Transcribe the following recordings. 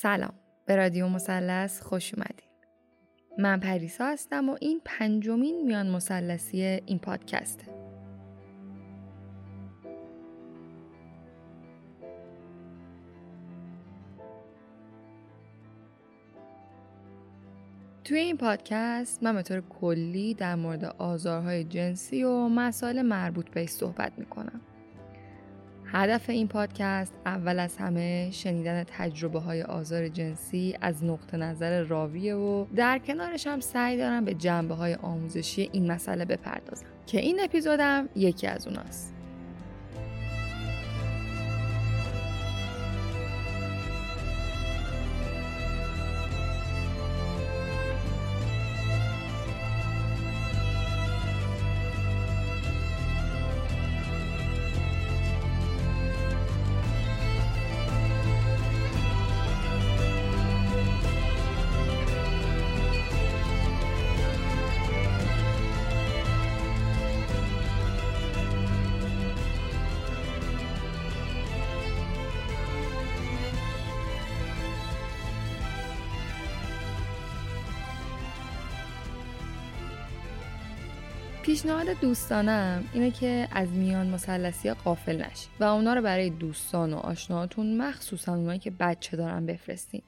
سلام. به رادیو مثلث خوش اومدین. من پریسا هستم و این پنجمین میان مثلثی این پادکسته. توی این پادکست من به طور کلی در مورد آزارهای جنسی و مسائل مربوط بهش صحبت می‌کنم. هدف این پادکست اول از همه شنیدن تجربه های آزار جنسی از نقطه نظر راویه و در کنارش هم سعی دارم به جنبه های آموزشی این مسئله بپردازم که این اپیزودم یکی از اوناست. پیشنهاد دوستانم اینه که از میان مسلسی قافل نشید و اونا رو برای دوستان و آشناهاتون مخصوصا اونایی که بچه دارن بفرستین.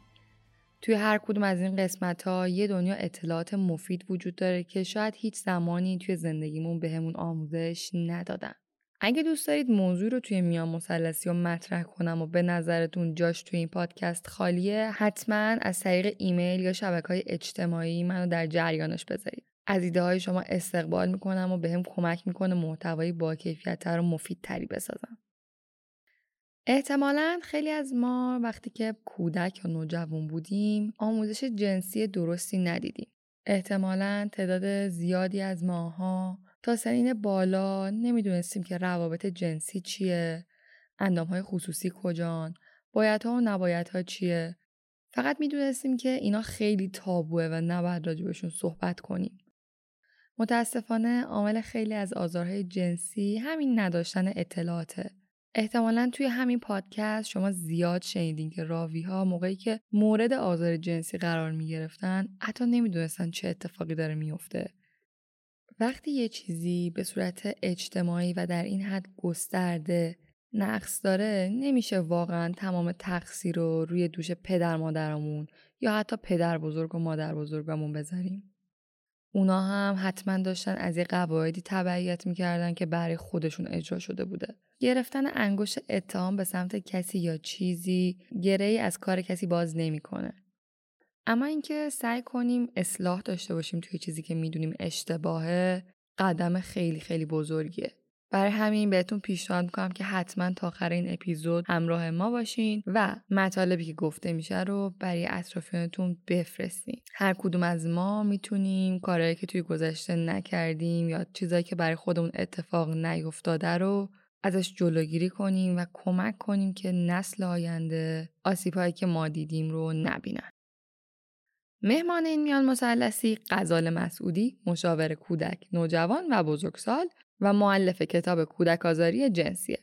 توی هر کدوم از این قسمت ها یه دنیا اطلاعات مفید وجود داره که شاید هیچ زمانی توی زندگیمون بهمون آموزش ندادن. اگه دوست دارید موضوع رو توی میان مسلسی رو مطرح کنم و به نظرتون جاش توی این پادکست خالیه حتما از طریق ایمیل یا شبکه های اجتماعی منو در جریانش بذارید. از ایده های شما استقبال می‌کنم و به هم کمک می‌کنه محتوایی با کیفیتتر و مفیدتری بسازم. احتمالا خیلی از ما وقتی که کودک یا نوجوان بودیم آموزش جنسی درستی ندیدیم. احتمالا تعداد زیادی از ماها تا سنین بالا نمی‌دونستیم که روابط جنسی چیه، اندام های خصوصی کجان، بایدها و نبایدها چیه. فقط می‌دونستیم که اینا خیلی تابوه و نباید راجبشون صحبت کنیم. متاسفانه عامل خیلی از آزارهای جنسی همین نداشتن اطلاعاته. احتمالا توی همین پادکست شما زیاد شنیدین که راوی ها موقعی که مورد آزار جنسی قرار می گرفتن حتی نمی‌دونستن چه اتفاقی داره میفته. وقتی یه چیزی به صورت اجتماعی و در این حد گسترده نقص داره نمیشه واقعا تمام تقصیر رو روی دوش پدر مادرمون یا حتی پدر بزرگ و مادر بزرگمون بذاریم. اونا هم حتما داشتن از یه قواعدی تبعیت می‌کردن که برای خودشون اجرا شده بوده. گرفتن انگشت اتهام به سمت کسی یا چیزی گره ای از کار کسی باز نمی‌کنه. اما اینکه سعی کنیم اصلاح داشته باشیم توی چیزی که می‌دونیم اشتباهه قدم خیلی خیلی بزرگیه. برای همین بهتون پیشنهاد می‌کنم که حتما تا آخر این اپیزود همراه ما باشین و مطالبی که گفته میشه رو برای اطرافیانتون بفرستین. هر کدوم از ما می‌تونیم کارهایی که توی گذشته نکردیم یا چیزایی که برای خودمون اتفاق نیفتاده رو ازش جلوگیری کنیم و کمک کنیم که نسل آینده آسیبهایی که ما دیدیم رو نبینن. مهمان این میان مسلسی قزال مسعودی مشاور کودک نوجوان و بزرگسال و معلف کتاب کودک آزاری جنسیه.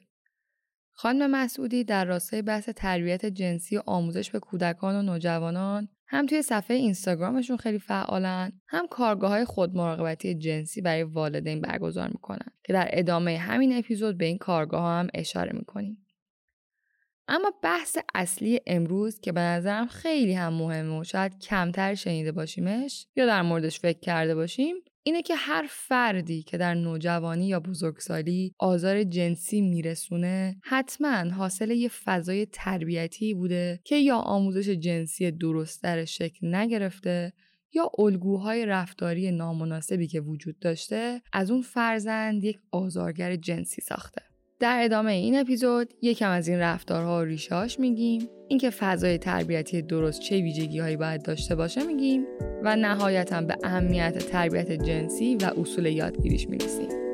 خانم مسعودی در راستای بحث تربیت جنسی و آموزش به کودکان و نوجوانان هم توی صفحه اینستاگرامشون خیلی فعالن هم کارگاه های خود مراقبتی جنسی برای والدین برگزار می‌کنن که در ادامه همین اپیزود به این کارگاه هم اشاره می‌کنیم اما بحث اصلی امروز که به نظرم خیلی هم مهمه و شاید کمتر شنیده باشیمش یا در موردش فکر کرده باشیم اینه که هر فردی که در نوجوانی یا بزرگسالی آزار جنسی میرسونه حتما حاصل یه فضای تربیتی بوده که یا آموزش جنسی درستتر شکل نگرفته یا الگوهای رفتاری نامناسبی که وجود داشته از اون فرزند یک آزارگر جنسی ساخته. در ادامه این اپیزود یکم از این رفتارها و ریشاش میگیم. اینکه فضای تربیتی درست چه ویژگی هایی باید داشته باشه میگیم و نهایتا به اهمیت تربیت جنسی و اصول یادگیریش می‌رسیم.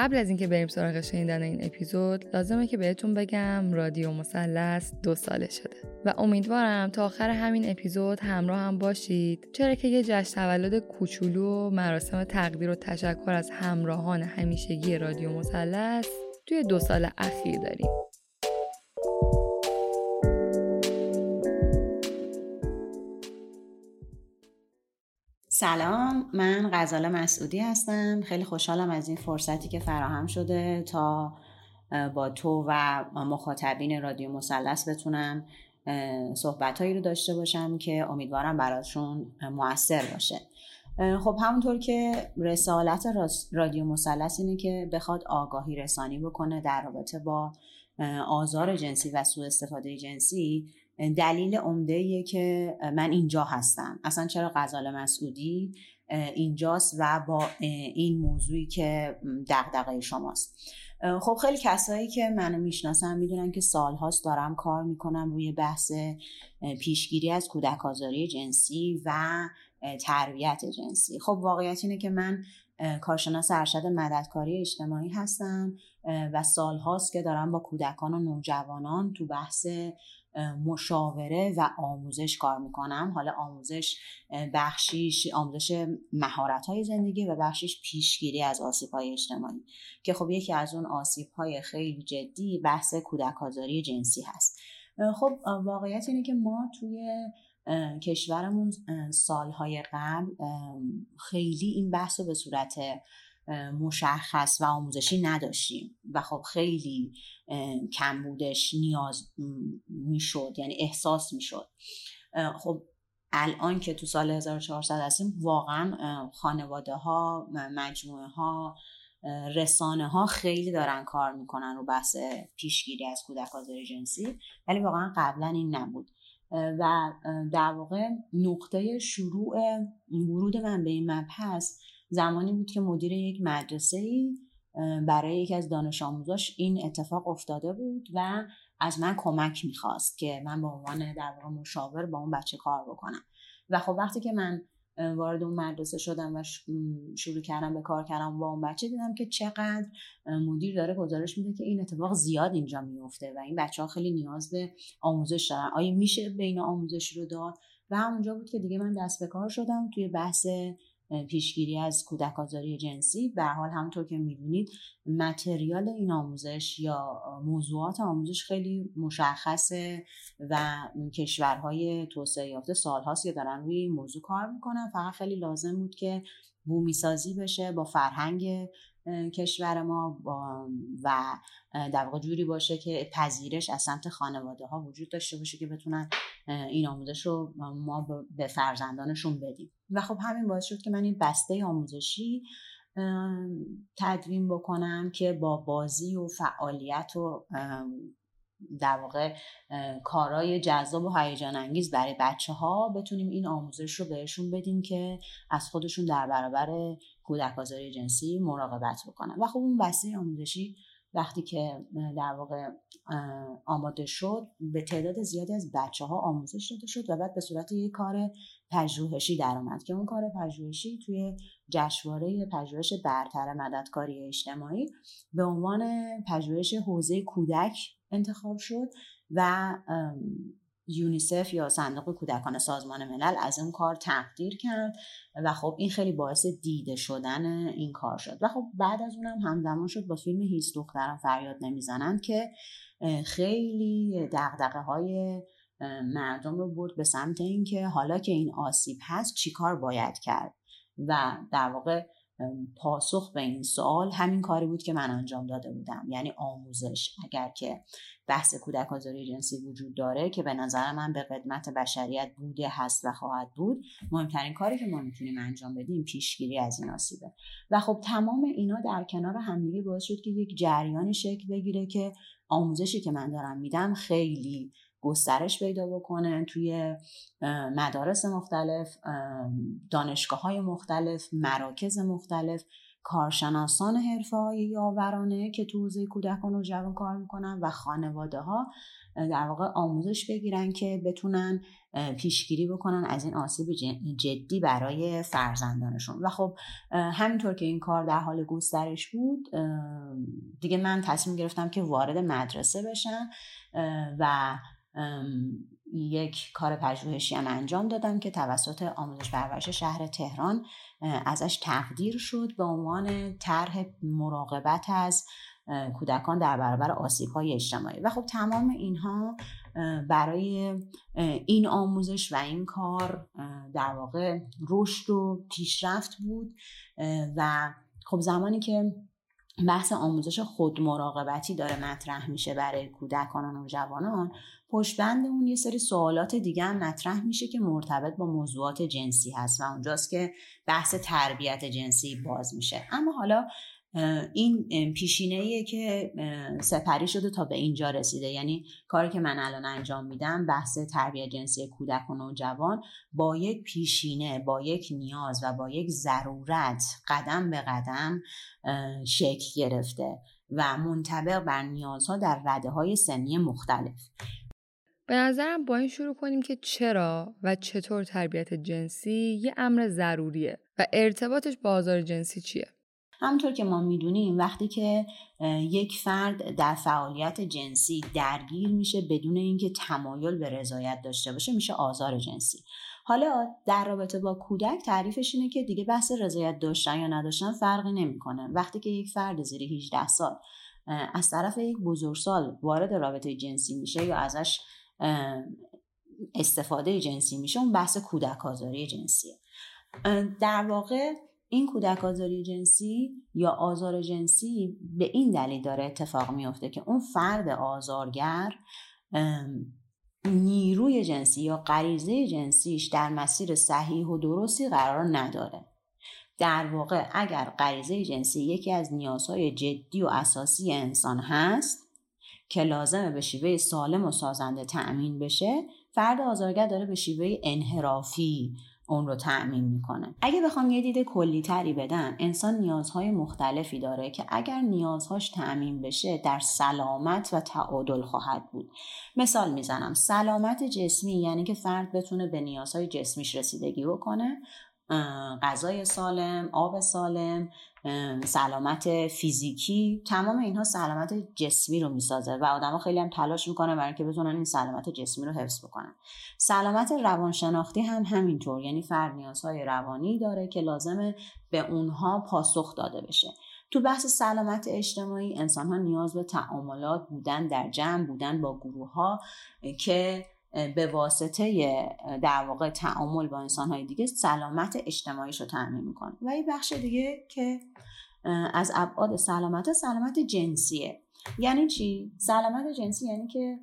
قبل از اینکه بریم سراغ شنیدن این اپیزود لازمه که بهتون بگم رادیو مثلث دو ساله شده. و امیدوارم تا آخر همین اپیزود همراه هم باشید. چرا که یه جشن تولد کوچولو و مراسم تقدیر و تشکر از همراهان همیشگی رادیو مثلث توی دو سال اخیر داریم. سلام من غزال مسعودی هستم. خیلی خوشحالم از این فرصتی که فراهم شده تا با تو و مخاطبین رادیو مثلث بتونم صحبت هایی رو داشته باشم که امیدوارم براتون موثر باشه. خب همونطور که رسالت رادیو مثلث اینه که بخواد آگاهی رسانی بکنه در رابطه با آزار جنسی و سوء استفاده جنسی دلیل عمده که من اینجا هستم. اصلا چرا غزال مسعودی اینجاست و با این موضوعی که دغدغه شماست. خب خیلی کسایی که منو می‌شناسن می‌دونن که سالهاست دارم کار می‌کنم روی بحث پیشگیری از کودک آزاری جنسی و تربیت جنسی. خب واقعیت اینه که من کارشناس ارشد مددکاری اجتماعی هستم و سالهاست که دارم با کودکان و نوجوانان تو بحث مشاوره و آموزش کار می‌کنم. حالا آموزش بخشیش آموزش مهارت های زندگی و بخشیش پیشگیری از آسیب های اجتماعی. که خب یکی از اون آسیب های خیلی جدی بحث کودک جنسی هست. خب واقعیت اینه که ما توی کشورمون سالهای قبل خیلی این بحث رو به صورت مشخص و آموزشی نداشتیم. و خب خیلی کم بودش نیاز می‌شد یعنی احساس می‌شد. خب الان که تو سال 1400 هستیم واقعا خانواده ها مجموعه ها رسانه ها خیلی دارن کار می‌کنن رو بحث پیشگیری از کودک آزاری جنسی ولی واقعا قبلا این نبود. و در واقع نقطه شروع ورود من به این مبحث زمانی بود که مدیر یک مدرسه ای برای یکی از دانش آموزاش این اتفاق افتاده بود و از من کمک می‌خواست که من به عنوان در واقع مشاور با اون بچه کار بکنم. و خب وقتی که من وارد اون مدرسه شدم و شروع کردم به کار کردم با اون بچه دیدم که چقدر مدیر داره گزارش میده که این اتفاق زیاد اینجا میفته و این بچه ها خیلی نیاز به آموزش دارن. آیا میشه بین آموزش رو داد؟ و همونجا بود که دیگه من دست به کار شدم توی بحث پیشگیری از کودک آزاری جنسی. به حال همونطور که می‌دونید متریال این آموزش یا موضوعات آموزش خیلی مشخصه و کشورهای توسعه یافته سالهاست که دارن روی این موضوع کار می‌کنن. فقط خیلی لازم بود که بومی سازی بشه با فرهنگ کشور ما و در واقع جوری باشه که پذیرش از سمت خانواده ها وجود داشته باشه که بتونن این آموزش رو ما به فرزندانشون بدیم. و خب همین باعث شد که من این بسته آموزشی تدوین بکنم که با بازی و فعالیت و در واقع کارهای جذاب و هیجان انگیز برای بچه ها بتونیم این آموزش رو بهشون بدیم که از خودشون در برابر کودک آزاری جنسی مراقبت بکنن. و خب اون بسته آموزشی وقتی که در واقع آماده شد به تعداد زیادی از بچه ها آموزش داده شد و بعد به صورت یک کار پژوهشی در اومد که اون کار پژوهشی توی جشنواره پژوهش برتر مددکاری اجتماعی به عنوان پژوهش حوزه کودک انتخاب شد و یونیسف یا صندوق کودکان سازمان ملل از این کار تقدیر کرد و خب این خیلی باعث دیده شدن این کار شد. و خب بعد از اونم همزمان شد با فیلم هیچ دخترم فریاد نمی‌زنند که خیلی دقدقه های مردم رو برد به سمت اینکه حالا که این آسیب هست چیکار باید کرد؟ و در واقع پاسخ به این سوال همین کاری بود که من انجام داده بودم. یعنی آموزش. اگر که بحث کودک آزاری جنسی وجود داره که به نظر من به قدمت بشریت بوده هست و خواهد بود مهمترین کاری که ما می‌تونیم انجام بدیم پیشگیری از این آسیبه. و خب تمام اینا در کنار همدیگه باعث شد که یک جریانی شکل بگیره که آموزشی که من دارم میدم خیلی گسترش پیدا بکنه توی مدارس مختلف دانشگاه های مختلف مراکز مختلف کارشناسان حرفه های یاورانه که تو حوزه کودکان و جوان کار می‌کنن و خانواده ها در واقع آموزش بگیرن که بتونن پیشگیری بکنن از این آسیب جدی برای فرزندانشون. و خب همینطور که این کار در حال گسترش بود دیگه من تصمیم گرفتم که وارد مدرسه بشم و یک کار پژوهشی هم انجام دادم که توسط آموزش پرورش شهر تهران ازش تقدیر شد به عنوان طرح مراقبت از کودکان در برابر آسیب های اجتماعی. و خب تمام اینها برای این آموزش و این کار در واقع رشد و پیشرفت بود. و خب زمانی که بحث آموزش خود مراقبتی داره مطرح میشه برای کودکان و نوجوانان پشت بند اون یه سری سوالات دیگه هم مطرح میشه که مرتبط با موضوعات جنسی هست و اونجاست که بحث تربیت جنسی باز میشه. اما حالا این پیشینه که سپری شده تا به اینجا رسیده. یعنی کاری که من الان انجام میدم بحث تربیت جنسی کودک و نوجوان با یک پیشینه با یک نیاز و با یک ضرورت قدم به قدم شکل گرفته و منطبق بر نیازها در رده های سنی مختلف. به نظرم با این شروع کنیم که چرا و چطور تربیت جنسی یه امر ضروریه و ارتباطش با آزار جنسی چیه؟ همونطور که ما می‌دونیم وقتی که یک فرد در فعالیت جنسی درگیر میشه بدون اینکه تمایل به رضایت داشته باشه میشه آزار جنسی. حالا در رابطه با کودک تعریفش اینه که دیگه بحث رضایت داشتن یا نداشتن فرقی نمی‌کنه. وقتی که یک فرد زیر 18 سال از طرف یک بزرگسال وارد رابطه جنسی میشه یا ازش استفاده جنسی میشه اون بحث کودک آزاری جنسیه در واقع این کودک آزاری جنسی یا آزار جنسی به این دلیل داره اتفاق میافته که اون فرد آزارگر نیروی جنسی یا غریزه جنسیش در مسیر صحیح و درستی قرار نداره. در واقع اگر غریزه جنسی یکی از نیازهای جدی و اساسی انسان هست که لازمه به شیوه سالم و سازنده تأمین بشه فرد آزارگر داره به شیوه انحرافی اون رو تأمین می‌کنه. اگه بخوام یه دید کلی تری بدم انسان نیازهای مختلفی داره که اگر نیازهاش تأمین بشه در سلامت و تعادل خواهد بود. مثال می‌زنم سلامت جسمی یعنی که فرد بتونه به نیازهای جسمیش رسیدگی بکنه. غذای سالم آب سالم سلامت فیزیکی. تمام اینها سلامت جسمی رو می‌سازه و آدما خیلی هم تلاش می‌کنن برای اینکه بتونن این سلامت جسمی رو حفظ بکنن. سلامت روانشناختی هم همینطور یعنی فرد نیازهای روانی داره که لازمه به اونها پاسخ داده بشه. تو بحث سلامت اجتماعی انسان ها نیاز به تعاملات بودن در جمع بودن با گروه ها که به واسطه در واقع تعامل با انسانهای دیگه سلامت اجتماعیش رو تعمین می‌کنه. و یه بخش دیگه که از ابعاد سلامت سلامت جنسیه. یعنی چی؟ سلامت جنسی یعنی که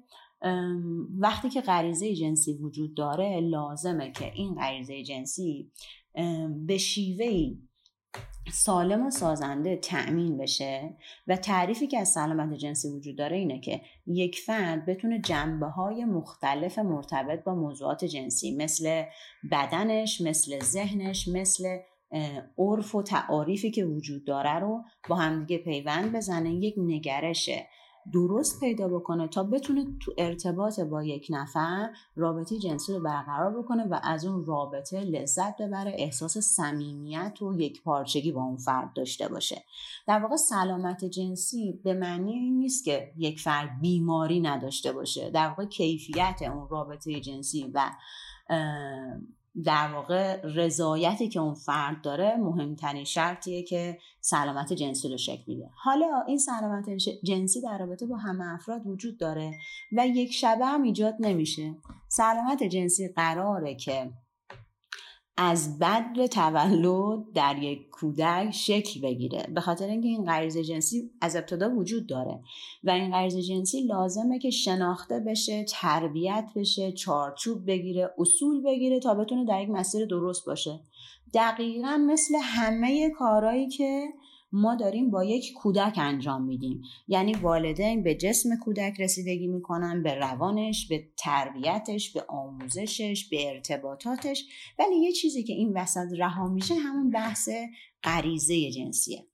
وقتی که غریزه جنسی وجود داره لازمه که این غریزه جنسی به شیوهی سالم و سازنده تأمین بشه و تعریفی که از سلامت جنسی وجود داره اینه که یک فرد بتونه جنبه های مختلف مرتبط با موضوعات جنسی مثل بدنش مثل ذهنش مثل عرف و تعاریفی که وجود داره رو با همدیگه پیوند بزنه یک نگرش درست پیدا بکنه تا بتونه تو ارتباط با یک نفر رابطه جنسی رو برقرار بکنه و از اون رابطه لذت ببره احساس صمیمیت و یک پارچگی با اون فرد داشته باشه. در واقع سلامت جنسی به معنی این نیست که یک فرد بیماری نداشته باشه. در واقع کیفیت اون رابطه جنسی و در واقع رضایتی که اون فرد داره مهمترین شرطیه که سلامت جنسی رو شکل میده. حالا این سلامت جنسی در رابطه با همه افراد وجود داره و یک شبه هم ایجاد نمیشه. سلامت جنسی قراره که از بدر تولد در یک کودک شکل بگیره. به خاطر اینکه این غریزه جنسی از ابتدا وجود داره و این غریزه جنسی لازمه که شناخته بشه تربیت بشه چارچوب بگیره اصول بگیره تا بتونه در یک مسیر درست باشه. دقیقا مثل همه کارهایی که ما داریم با یک کودک انجام میدیم. یعنی والدین به جسم کودک رسیدگی می‌کنن به روانش به تربیتش به آموزشش به ارتباطاتش. ولی یه چیزی که این وسط رها میشه همون بحث غریزه جنسیه.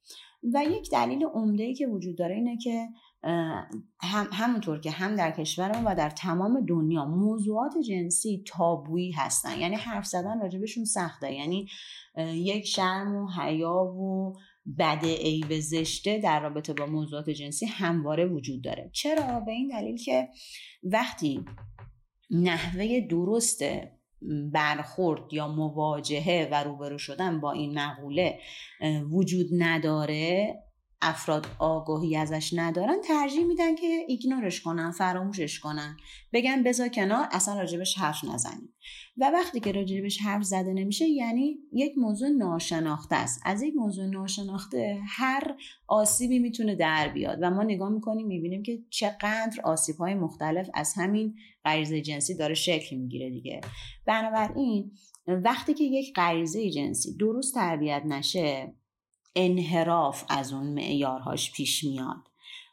و یک دلیل عمده که وجود داره اینه که هم همونطور که هم در کشور و در تمام دنیا موضوعات جنسی تابویی هستن. یعنی حرف زدن راجبشون سخته. یعنی یک شرم و حیا و بد عیب زشته در رابطه با موضوعات جنسی همواره وجود داره. چرا؟ به این دلیل که وقتی نحوه درست برخورد یا مواجهه و روبرو شدن با این مقوله وجود نداره افراد آگاهی ازش ندارن ترجیح میدن که ایگنورش کنن فراموشش کنن. بگن بذار کنار اصلا راجبش حرف نزنیم. و وقتی که راجبش حرف زده نمیشه یعنی یک موضوع ناشناخته است. از یک موضوع ناشناخته هر آسیبی می‌تونه در بیاد و ما نگاه می‌کنیم می‌بینیم که چقدر آسیب های مختلف از همین غریزه جنسی داره شکل می‌گیره دیگه. بنابراین وقتی که یک غریزه جنسی درست تربیت نشه انحراف از اون معیارهاش پیش میاد.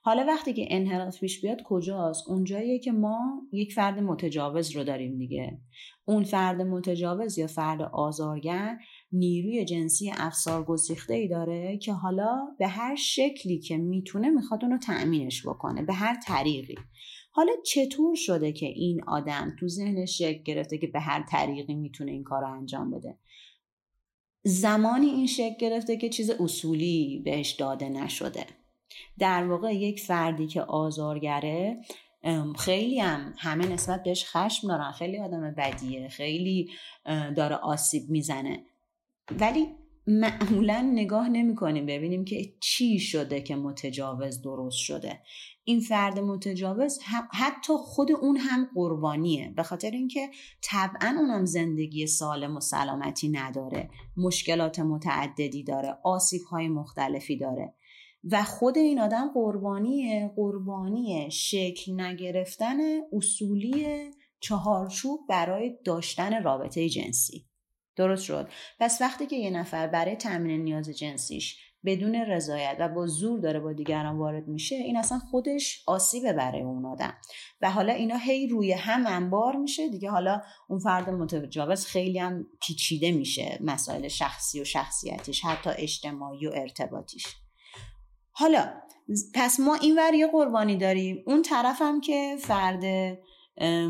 حالا وقتی که انحراف پیش بیاد کجاست؟ اونجاییه که ما یک فرد متجاوز رو داریم دیگه. اون فرد متجاوز یا فرد آزارگر نیروی جنسی افسار گسیخته ای داره که حالا به هر شکلی که می‌تونه می‌خواد اونو تأمینش بکنه به هر طریقی. حالا چطور شده که این آدم تو ذهنش شکل گرفته که به هر طریقی می‌تونه این کار رو انجام بده؟ زمانی این شکل گرفته که چیز اصولی بهش داده نشده. در واقع یک فردی که آزارگره خیلی هم همه نسبت بهش خشم دارن. خیلی آدم بدیه خیلی داره آسیب می‌زنه. ولی معمولا نگاه نمی کنیم ببینیم که چی شده که متجاوز درست شده. این فرد متجاوز حتی خود اون هم قربانیه. به خاطر اینکه طبعا اونم زندگی سالم و سلامتی نداره. مشکلات متعددی داره. آسیب های مختلفی داره. و خود این آدم قربانیه. قربانی شکل نگرفتن اصولی چهارچوب برای داشتن رابطه جنسی. درست شد. پس وقتی که یه نفر برای تامین نیاز جنسیش بدون رضایت و با زور داره با دیگران وارد میشه این اصلا خودش آسیبه برای اون آدم. و حالا اینا هی روی هم انبار میشه. دیگه حالا اون فرد متجاوز خیلی هم پیچیده میشه مسائل شخصی و شخصیتیش حتی اجتماعی و ارتباطیش. حالا پس ما این ور یه قربانی داریم. اون طرف هم که فرد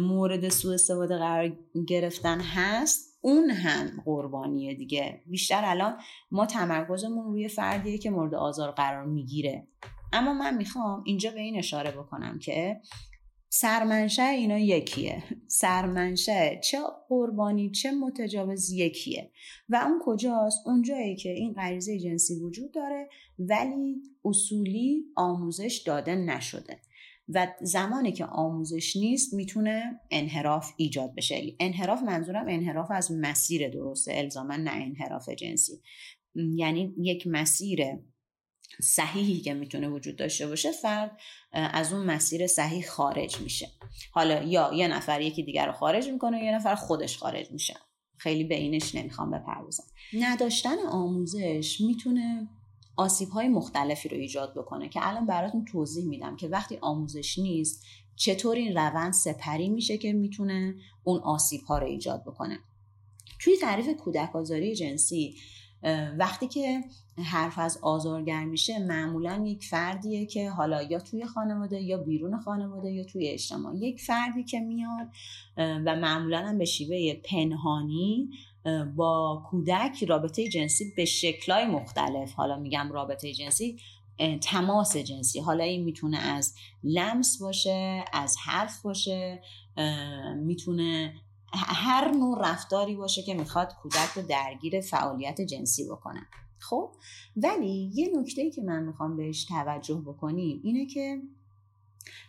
مورد سوء استفاده قرار گرفتن هست اون هم قربانیه دیگه. بیشتر الان ما تمرکزمون روی فردیه که مورد آزار قرار می‌گیره. اما من می‌خوام اینجا به این اشاره بکنم که سرمنشه اینا یکیه. سرمنشه چه قربانی چه متجاوز یکیه. و اون کجاست؟ اونجایی که این غریزه جنسی وجود داره ولی اصولی آموزش داده نشده. و زمانی که آموزش نیست می‌تونه انحراف ایجاد بشه. انحراف منظورم انحراف از مسیر درسته. الزاما نه انحراف جنسی. یعنی یک مسیر صحیحی که می‌تونه وجود داشته باشه فرد از اون مسیر صحیح خارج میشه. حالا یا یه نفر یکی دیگر رو خارج می‌کنه یه نفر خودش خارج میشه. خیلی به اینش نمی‌خوام بپردازم. نداشتن آموزش می‌تونه آسیب های مختلفی رو ایجاد بکنه که الان براتون توضیح میدم که وقتی آموزش نیست چطور این روند سپری میشه که می‌تونه اون آسیب ها رو ایجاد بکنه؟ توی تعریف کودک آزاری جنسی وقتی که حرف از آزارگر میشه معمولا یک فردیه که حالا یا توی خانواده یا بیرون خانواده یا توی اجتماع. یک فردی که میاد و معمولا هم به شیوه پنهانی با کودک رابطه جنسی به شکلهای مختلف. حالا میگم رابطه جنسی تماس جنسی. حالا این می‌تونه از لمس باشه از حرف باشه می‌تونه هر نوع رفتاری باشه که می‌خواد کودک رو درگیر فعالیت جنسی بکنه. خب؟ ولی یه نکته که من می‌خوام بهش توجه بکنیم اینه که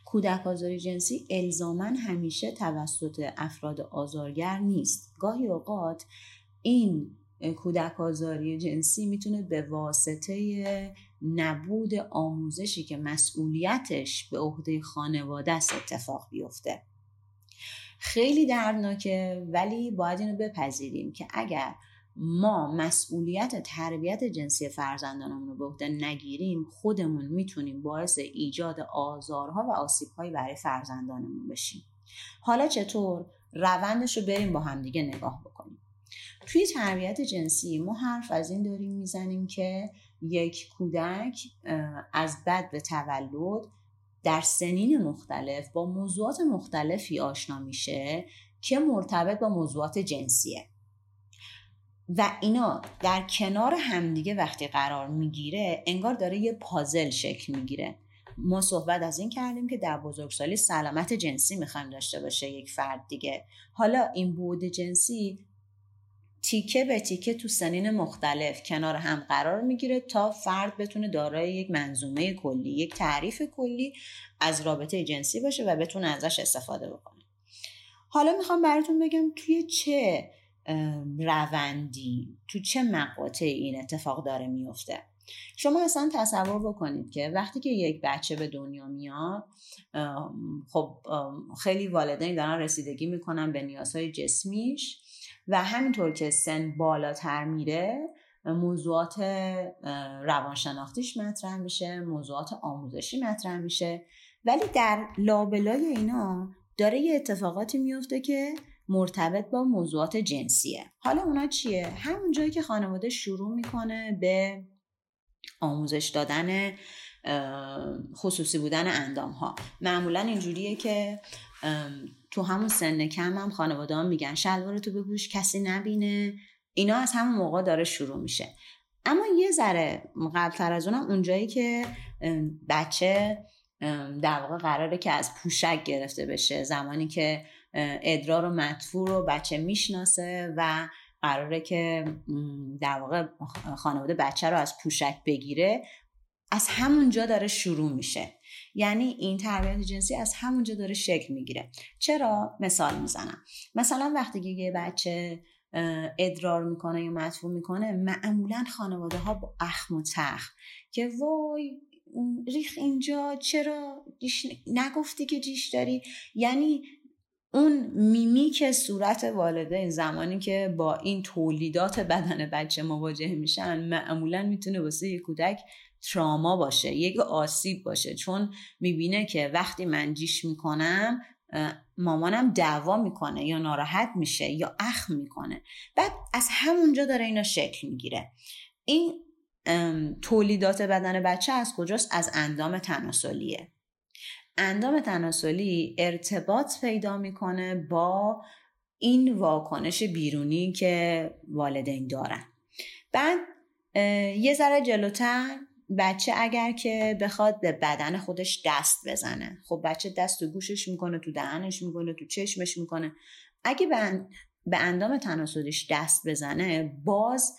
کودک آزاری جنسی الزاما همیشه توسط افراد آزارگر نیست. گاهی اوقات این کودک آزاری جنسی می‌تونه به واسطه نبود آموزشی که مسئولیتش به عهده خانواده است اتفاق بیفته. خیلی دردناکه ولی باید اینو بپذیریم که اگر ما مسئولیت تربیت جنسی فرزندانمون رو به عهده نگیریم خودمون می‌تونیم باعث ایجاد آزارها و آسیبهایی برای فرزندانمون بشیم. حالا چطور؟ روندش رو بریم با همدیگه نگاه بکنیم. توی تربیت جنسی ما حرف از این داریم می‌زنیم که یک کودک از بد به تولد در سنین مختلف با موضوعات مختلفی آشنا میشه که مرتبط با موضوعات جنسیه. و اینا در کنار همدیگه وقتی قرار می‌گیره انگار داره یه پازل شکل می‌گیره. ما صحبت از این کردیم که در بزرگسالی سلامت جنسی می‌خوایم داشته باشه یک فرد دیگه. حالا این بود جنسی تیکه به تیکه تو سنین مختلف کنار هم قرار می‌گیره تا فرد بتونه دارای یک منظومه کلی یک تعریف کلی از رابطه جنسی باشه و بتونه ازش استفاده بکنه. حالا می‌خوام براتون بگم توی چه روندی. تو چه مقاطع این اتفاق داره میفته؟ شما اصلا تصور بکنید که وقتی که یک بچه به دنیا میاد خب خیلی والدین دارن رسیدگی می‌کنن به نیازهای جسمیش و همینطور که سن بالاتر میره موضوعات روانشناختیش مطرح میشه موضوعات آموزشی مطرح میشه. ولی در لابلای اینا داره یه اتفاقاتی میفته که مرتبط با موضوعات جنسیه. حالا اونا چیه؟ همون جایی که خانواده شروع می‌کنه به آموزش دادن خصوصی بودن اندام ها معمولا اینجوریه که تو همون سن کم هم خانواده هم میگن شلوار تو بپوش کسی نبینه. اینا از همون موقع داره شروع میشه. اما یه ذره قبلتر از اونم اونجایی که بچه در واقع قراره که از پوشک گرفته بشه زمانی که ادرار و مدفوع رو بچه می‌شناسه و قراره که در واقع خانواده بچه رو از پوشک بگیره از همونجا داره شروع میشه. یعنی این تربیت جنسی از همونجا داره شکل می‌گیره. چرا؟ مثال می‌زنم. مثلا وقتی که یه بچه ادرار می‌کنه یا مدفوع می‌کنه معمولا خانواده ها با اخم و تخ که وای ریخ اینجا چرا نگفتی که جیش داری؟ یعنی اون میمیک صورت والدین زمانی که با این تولیدات بدن بچه مواجه میشن معمولا می‌تونه واسه یه کودک تراما باشه یک آسیب باشه. چون می‌بینه که وقتی من جیش می‌کنم مامانم دعوا می‌کنه یا ناراحت میشه یا اخم می‌کنه. بعد از همونجا داره اینا شکل می‌گیره. این تولیدات بدن بچه از کجاست؟ از اندام تناسلیه. اندام تناسلی ارتباط پیدا می‌کنه با این واکنش بیرونی که والدین دارن. بعد یه ذره جلوتر بچه اگر که بخواد به بدن خودش دست بزنه. خب بچه دست تو گوشش می‌کنه تو دهنش می‌کنه تو چشمش می‌کنه. اگه به اندام تناسلیش دست بزنه باز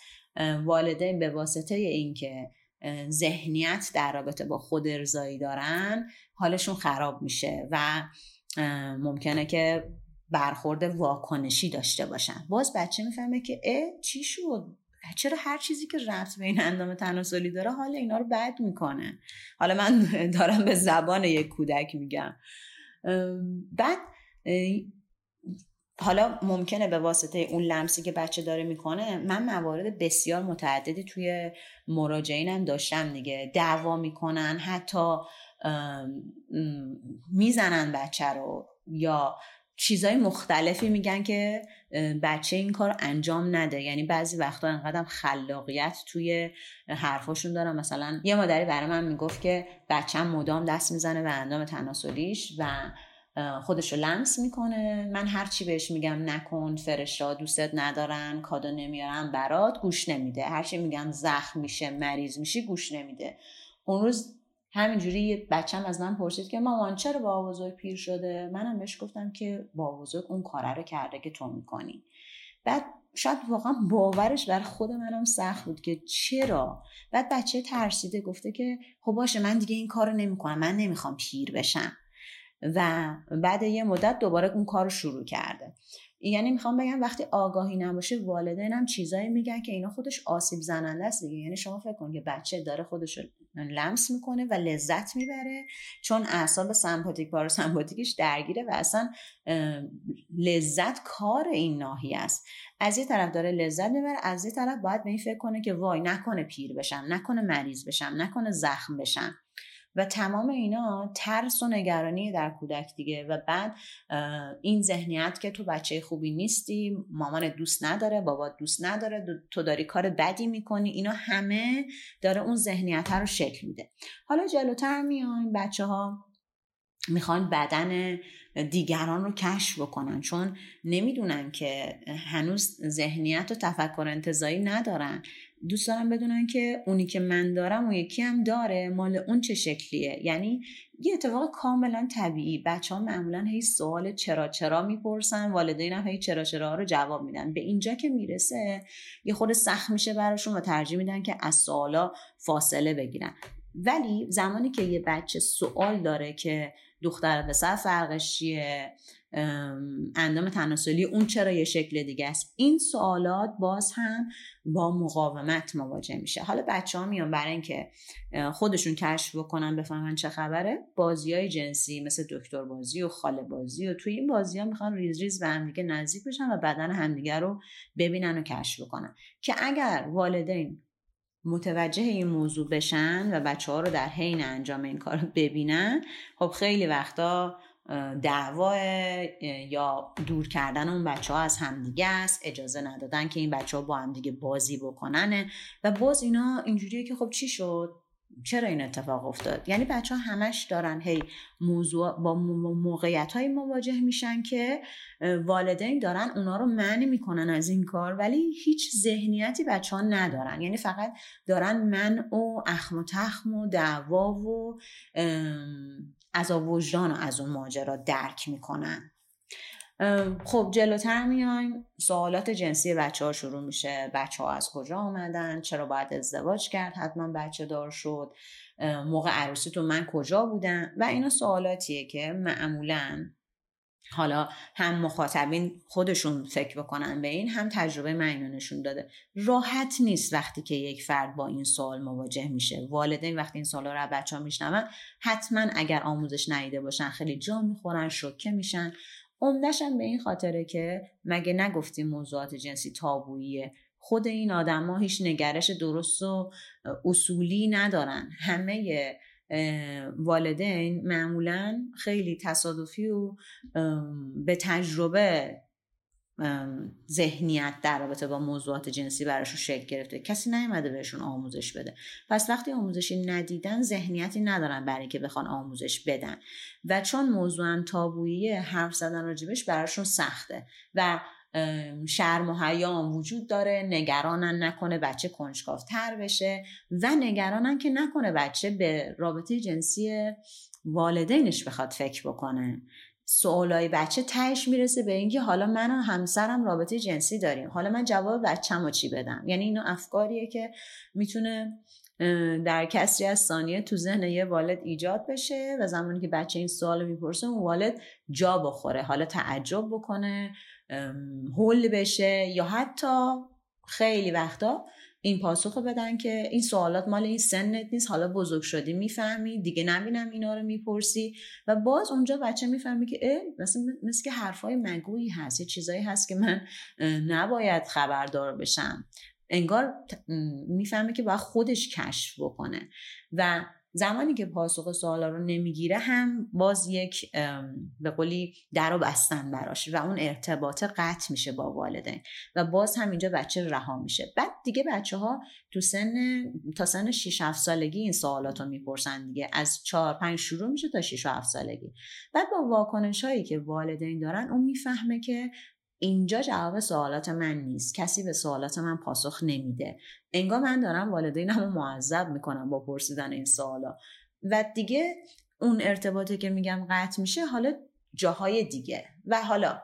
والدین به واسطه اینکه ذهنیت در رابطه با خود ارزایی دارن حالشون خراب میشه و ممکنه که برخورد واکنشی داشته باشن. باز بچه می‌فهمه که اه چی شد؟ چرا هر چیزی که رفت به این اندام تناسلی داره حال اینا رو بد می‌کنه؟ حالا من دارم به زبان یک کودک میگم. بعد حالا ممکنه به واسطه اون لمسی که بچه داره می‌کنه من موارد بسیار متعددی توی مراجعینم داشتم دیگه. دعوا می‌کنن حتی می‌زنن بچه رو یا چیزای مختلفی میگن که بچه این کار انجام نده. یعنی بعضی وقتا انقدر خلاقیت توی حرفاشون دارم. مثلا یه مادری برای من می‌گفت که بچم مدام دست می‌زنه به اندام تناسلیش و خودشو لمس می‌کنه. من هر چی بهش میگم نکن فرشا دوستت ندارن کادو نمیارن برات گوش نمیده. هر چی میگم زخم میشه مریض میشی گوش نمیده. اون روز همینجوری بچم از من پرسید که مامان چرا با بزرگ پیر شده؟ منم بهش گفتم که با بزرگ اون کاره رو کرده که تو می‌کنی. بعد شاید واقعا باورش بر خود منم سخت بود که چرا؟ بعد بچه ترسیده گفته که خب باشه من دیگه این کارو نمی‌کنم من نمی‌خوام پیر بشم. و بعد یه مدت دوباره اون کار رو شروع کرده. یعنی می‌خوام بگم وقتی آگاهی نباشه والدینم چیزایی میگن که اینا خودش آسیب زننده است دیگه. یعنی شما فکر کن که بچه داره خودش لمس می‌کنه و لذت می‌بره چون اعصاب سمپاتیک پاراسمپاتیکش درگیره و اصلا لذت کار این ناحیه است. از یه طرف داره لذت می‌بره از یه طرف باید به این فکر کنه که وای نکنه پیر بشم نکنه مریض بشم نکنه زخم بشم. و تمام اینا ترس و نگرانی در کودک دیگه. و بعد این ذهنیت که تو بچه خوبی نیستی مامان دوست نداره بابا دوست نداره تو داری کار بدی می‌کنی اینا همه داره اون ذهنیت رو شکل میده. حالا جلوتر میایم بچه ها می‌خوان بدن دیگران رو کشف بکنن. چون نمی‌دونن که هنوز ذهنیت و تفکر انتظایی ندارن. دوست دارم بدونن که اونی که من دارم و یکی هم داره مال اون چه شکلیه. یعنی یه اتفاق کاملا طبیعی. بچه ها معمولا هی سوال چرا چرا می‌پرسن والدین هم هی چرا چرا رو جواب میدن. به اینجا که می‌رسه یه خود سخت میشه براشون و ترجیح میدن که از سوالا فاصله بگیرن. ولی زمانی که یه بچه سوال داره که دختر پسر فرقش چیه؟ اندام تناسلی اون چرا یه شکل دیگه است؟ این سوالات باز هم با مقاومت مواجه میشه. حالا بچه ها میان برای اینکه خودشون کشف بکنن بفهمن چه خبره بازی های جنسی مثل دکتر بازی و خاله بازی و توی این بازی ها می‌خوان ریز ریز به همدیگه نزدیک بشن و بدن همدیگه رو ببینن و کشف بکنن. که اگر والدین متوجه این موضوع بشن و بچه ها رو در حین انجام این کار ببینن خب خیلی وقتا دعوا یا دور کردن اون بچه ها از همدیگه است. اجازه ندادن که این بچه ها با همدیگه بازی بکنن. و باز اینا اینجوریه که خب چی شد؟ چرا این اتفاق افتاد؟ یعنی بچه ها همش دارن هی موضوع با موقعیت های مواجه میشن که والدین دارن اونا رو منع می‌کنن از این کار ولی هیچ ذهنیتی بچه ها ندارن. یعنی فقط دارن من و اخم و تخم و دعوا و از وجدان و از اون ماجرا درک می‌کنن. خب جلوتر میایم سوالات جنسی بچه ها شروع میشه. بچه ها از کجا آمدن؟ چرا باید ازدواج کرد؟ حتما بچه دار شد. موقع عروسی تو من کجا بودم؟ و اینا سوالاتیه که معمولا حالا هم مخاطبین خودشون فکر بکنن به این هم تجربه من نشون داده. راحت نیست وقتی که یک فرد با این سوال مواجه میشه. والدین وقتی این سوال رو بچه ها میشنون حتما اگر آموزش ندیده باشن خیلی جا می‌خورن شوکه میشن. عمدهشم به این خاطره که مگه نگفتیم موضوعات جنسی تابوییه خود این آدما هیچ نگرش درست و اصولی ندارن. همه والدین معمولا خیلی تصادفی و به تجربه ذهنیت در رابطه با موضوعات جنسی براشون شکل گرفته. کسی نیومده بهشون آموزش بده. پس وقتی آموزشی ندیدن ذهنیتی ندارن برای که بخوان آموزش بدن. و چون موضوع تابویی حرف زدن راجبش براشون سخته. و شرم و حیام وجود داره نگرانن نکنه بچه کنجکاوتر بشه و نگرانن که نکنه بچه به رابطه جنسی والدینش بخواد فکر بکنه. سوالای بچه تهش می‌رسه به اینکه حالا من و همسرم رابطه جنسی داریم. حالا من جواب بچه‌مو چی بدم؟ یعنی اینو افکاریه که می‌تونه در کسری از ثانیه تو ذهن یه والد ایجاد بشه و زمانی که بچه این سوال می‌پرسه اون والد جا بخوره حالا تعجب بکنه هول بشه یا حتی خیلی وقتا این پاسخ بدن که این سوالات مال این سنت نیست حالا بزرگ شدی می‌فهمی دیگه نبینم اینا رو می‌پرسی. و باز اونجا بچه می‌فهمی که مثل, مثل که حرفای مگویی هست یه چیزایی هست که من نباید خبردار بشم. انگار می‌فهمه که باید خودش کشف بکنه. و زمانی که پاسخ سوالا رو نمی‌گیره هم باز یک به قولی در و بستن براش و اون ارتباط قطع میشه با والدین و باز هم اینجا بچه رها میشه. بعد دیگه بچه ها تو سن تا سن 6 7 سالگی این سوالات رو می‌پرسن دیگه. از 4 5 شروع میشه تا 6 7 سالگی. بعد با واکنش هایی که والدین دارن اون می‌فهمه که اینجا جواب سوالات من نیست. کسی به سوالات من پاسخ نمیده. انگار من دارم والدینم رو معذب می‌کنم با پرسیدن این سوالا. و دیگه اون ارتباطی که میگم قطع میشه حالا جاهای دیگه. و حالا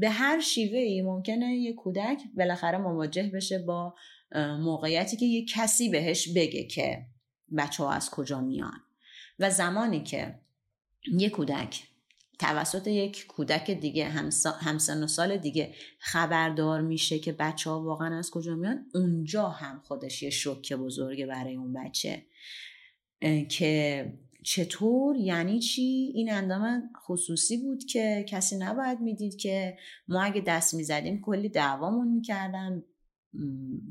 به هر شیوه ای ممکنه یه کودک بالاخره مواجه بشه با موقعیتی که یه کسی بهش بگه که بچه ها از کجا میان. و زمانی که یه کودک توسط یک کودک دیگه همسن و سال دیگه خبردار میشه که بچه ها واقعا از کجا میان؟ اونجا هم خودش یه شوکه بزرگه برای اون بچه. که چطور؟ یعنی چی؟ این اندام خصوصی بود که کسی نباید می‌دید که ما اگه دست می‌زدیم کلی دعوامون می‌کردن.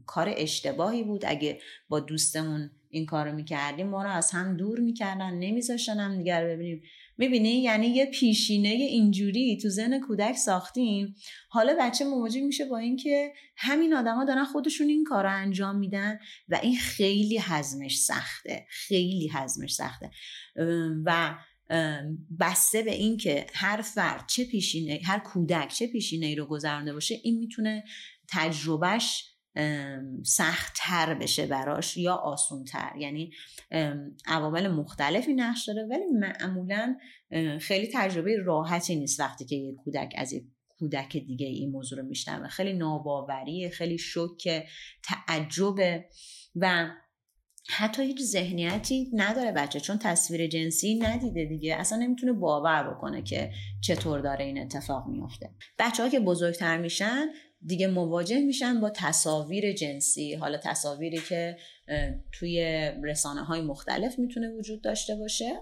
کار اشتباهی بود. اگه با دوستمون این کارو می‌کردیم ما رو از هم دور می‌کردن. نمیذاشتن هم دیگر ببینیم. می‌بینی؟ یعنی یه پیشینه اینجوری تو زن کودک ساختیم. حالا بچه مواجه میشه با اینکه همین آدما دارن خودشون این کار رو انجام میدن و این خیلی حزمش سخته. خیلی حزمش سخته. و بسته به اینکه هر فرد چه پیشینه هر کودک چه پیشینه ای رو گذرانده باشه این می‌تونه تجربهش سختتر بشه براش یا آسونتر. یعنی عوامل مختلفی نقش داره ولی معمولا خیلی تجربه راحتی نیست وقتی که یک کودک از یک کودک دیگه این موضوع رو میشنوه. خیلی ناباوری خیلی شوک تعجب. و حتی هیچ ذهنیتی نداره بچه چون تصویر جنسی ندیده دیگه. اصلا نمی‌تونه باور بکنه که چطور داره این اتفاق میافته. بچه ها که بزرگتر میشن دیگه مواجه میشن با تصاویر جنسی. حالا تصاویری که توی رسانه های مختلف می‌تونه وجود داشته باشه.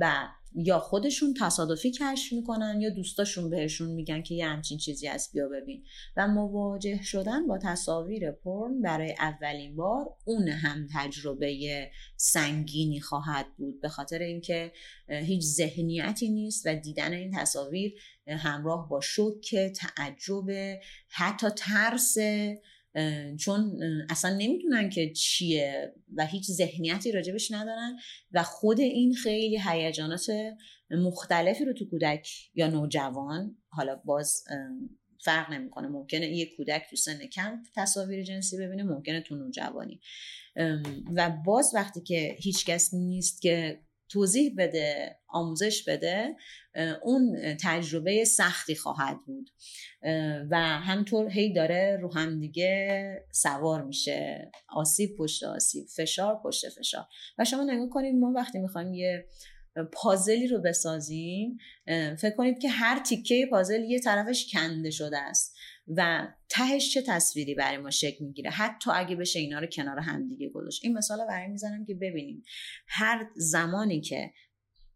و یا خودشون تصادفی کشف می‌کنن یا دوستاشون بهشون میگن که یه همچین چیزی هست بیا ببین. و مواجه شدن با تصاویر پرن برای اولین بار اون هم تجربه سنگینی خواهد بود. به خاطر اینکه هیچ ذهنیتی نیست و دیدن این تصاویر همراه با شوک تعجب حتی ترس چون اصلا نمی‌دونن که چیه و هیچ ذهنیتی راجبش ندارن و خود این خیلی هیجانات مختلفی رو تو کودک یا نوجوان حالا باز فرق نمی‌کنه. ممکنه یه کودک تو سن کم تصاویر جنسی ببینه ممکنه تو نوجوانی. و باز وقتی که هیچکس نیست که توضیح بده آموزش بده اون تجربه سختی خواهد بود. و همطور هی داره رو هم دیگه سوار میشه. آسیب پشت آسیب فشار پشت فشار. و شما نگاه کنید ما وقتی می‌خوایم یه پازلی رو بسازیم فکر کنید که هر تیکه پازل یه طرفش کنده شده است. و تهش چه تصویری برای ما شکل می‌گیره؟ حتی اگه بشه اینا رو کنار هم دیگه گذاشت. این مثال برای می‌زنم که ببینیم. هر زمانی که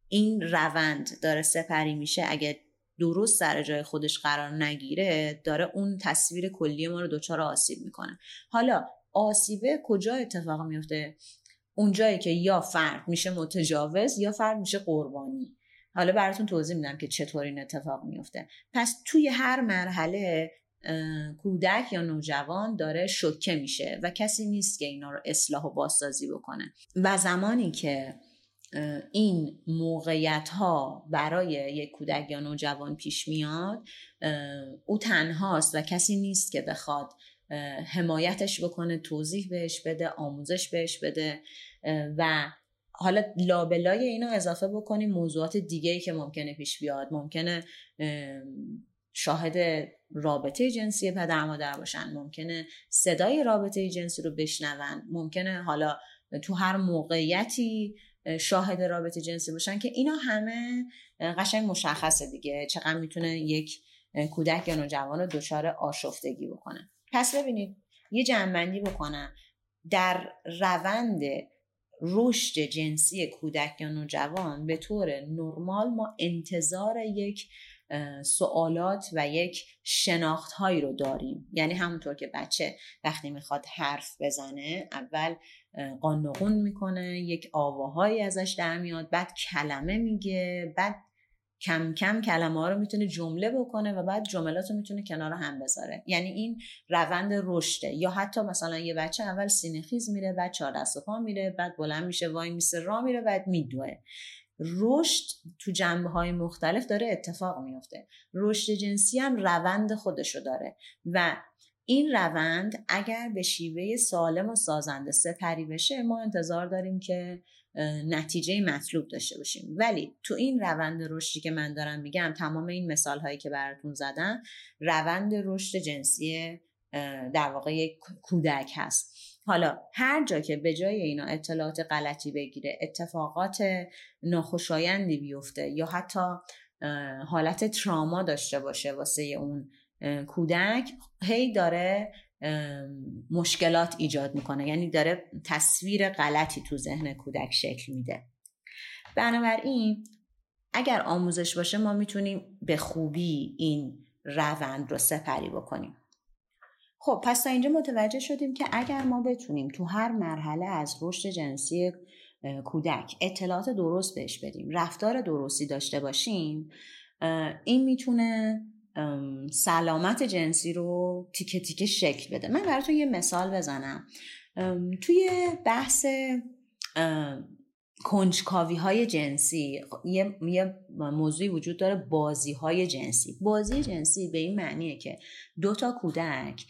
این روند داره سپری میشه اگه درست سر جای خودش قرار نگیره داره اون تصویر کلی ما رو دچار آسیب می‌کنه. حالا آسیبه کجا اتفاق میفته اونجایی که یا فرد میشه متجاوز یا فرد میشه قربانی. حالا براتون توضیح میدم که چطور این اتفاق میفته پس توی هر مرحله کودک یا نوجوان داره شوکه میشه و کسی نیست که اینا رو اصلاح و بازسازی بکنه. و زمانی که این موقعیت ها برای یک کودک یا نوجوان پیش میاد او تنهاست و کسی نیست که بخواد حمایتش بکنه توضیح بهش بده آموزش بهش بده و حالا لابلای اینو اضافه بکنیم موضوعات دیگه ای که ممکنه پیش بیاد. ممکنه شاهد رابطه جنسی پدر مادر باشن. ممکنه صدای رابطه جنسی رو بشنون. ممکنه حالا تو هر موقعیتی شاهد رابطه جنسی باشن که اینا همه قشنگ مشخصه دیگه. چقدر می‌تونه یک کودک یا نوجوان رو دچار آشفتگی بکنه. پس ببینید یه جنبندی بکنم. در روند رشد جنسی کودک یا نوجوان به طور نرمال ما انتظار یک سوالات و یک شناخت هایی رو داریم. یعنی همونطور که بچه وقتی می‌خواد حرف بزنه اول قانقون می‌کنه یک آواهایی ازش در میاد بعد کلمه میگه بعد کم کم کلمه ها رو می‌تونه جمله بکنه و بعد جملات رو می‌تونه کنار هم بذاره. یعنی این روند رشده. یا حتی مثلا یه بچه اول سینه خیز میره بعد چهار دست و پا میره بعد بلند میشه وای میسه را میره بعد میدوه. رشد تو جنبه های مختلف داره اتفاق میفته رشد جنسی هم روند خودشو داره و این روند اگر به شیوه سالم و سازنده سپری بشه ما انتظار داریم که نتیجه مطلوب داشته باشیم. ولی تو این روند رشدی که من دارم میگم تمام این مثال هایی که براتون زدم روند رشد جنسی در واقع یک کودک هست. حالا هر جا که به جای اینا اطلاعات غلطی بگیره اتفاقات ناخوشایندی بیفته یا حتی حالت تراما داشته باشه واسه اون کودک هی داره مشکلات ایجاد می‌کنه. یعنی داره تصویر غلطی تو ذهن کودک شکل میده. بنابراین اگر آموزش باشه ما می‌تونیم به خوبی این روند رو سپری بکنیم. خب پس تا اینجا متوجه شدیم که اگر ما بتونیم تو هر مرحله از رشد جنسی کودک اطلاعات درست بهش بدیم رفتار درستی داشته باشیم این می‌تونه سلامت جنسی رو تیکه تیکه شکل بده. من براتون یه مثال بزنم. توی بحث کنجکاوی های جنسی یه, یه موضوعی وجود داره بازی های جنسی. بازی جنسی به این معنیه که دو تا کودک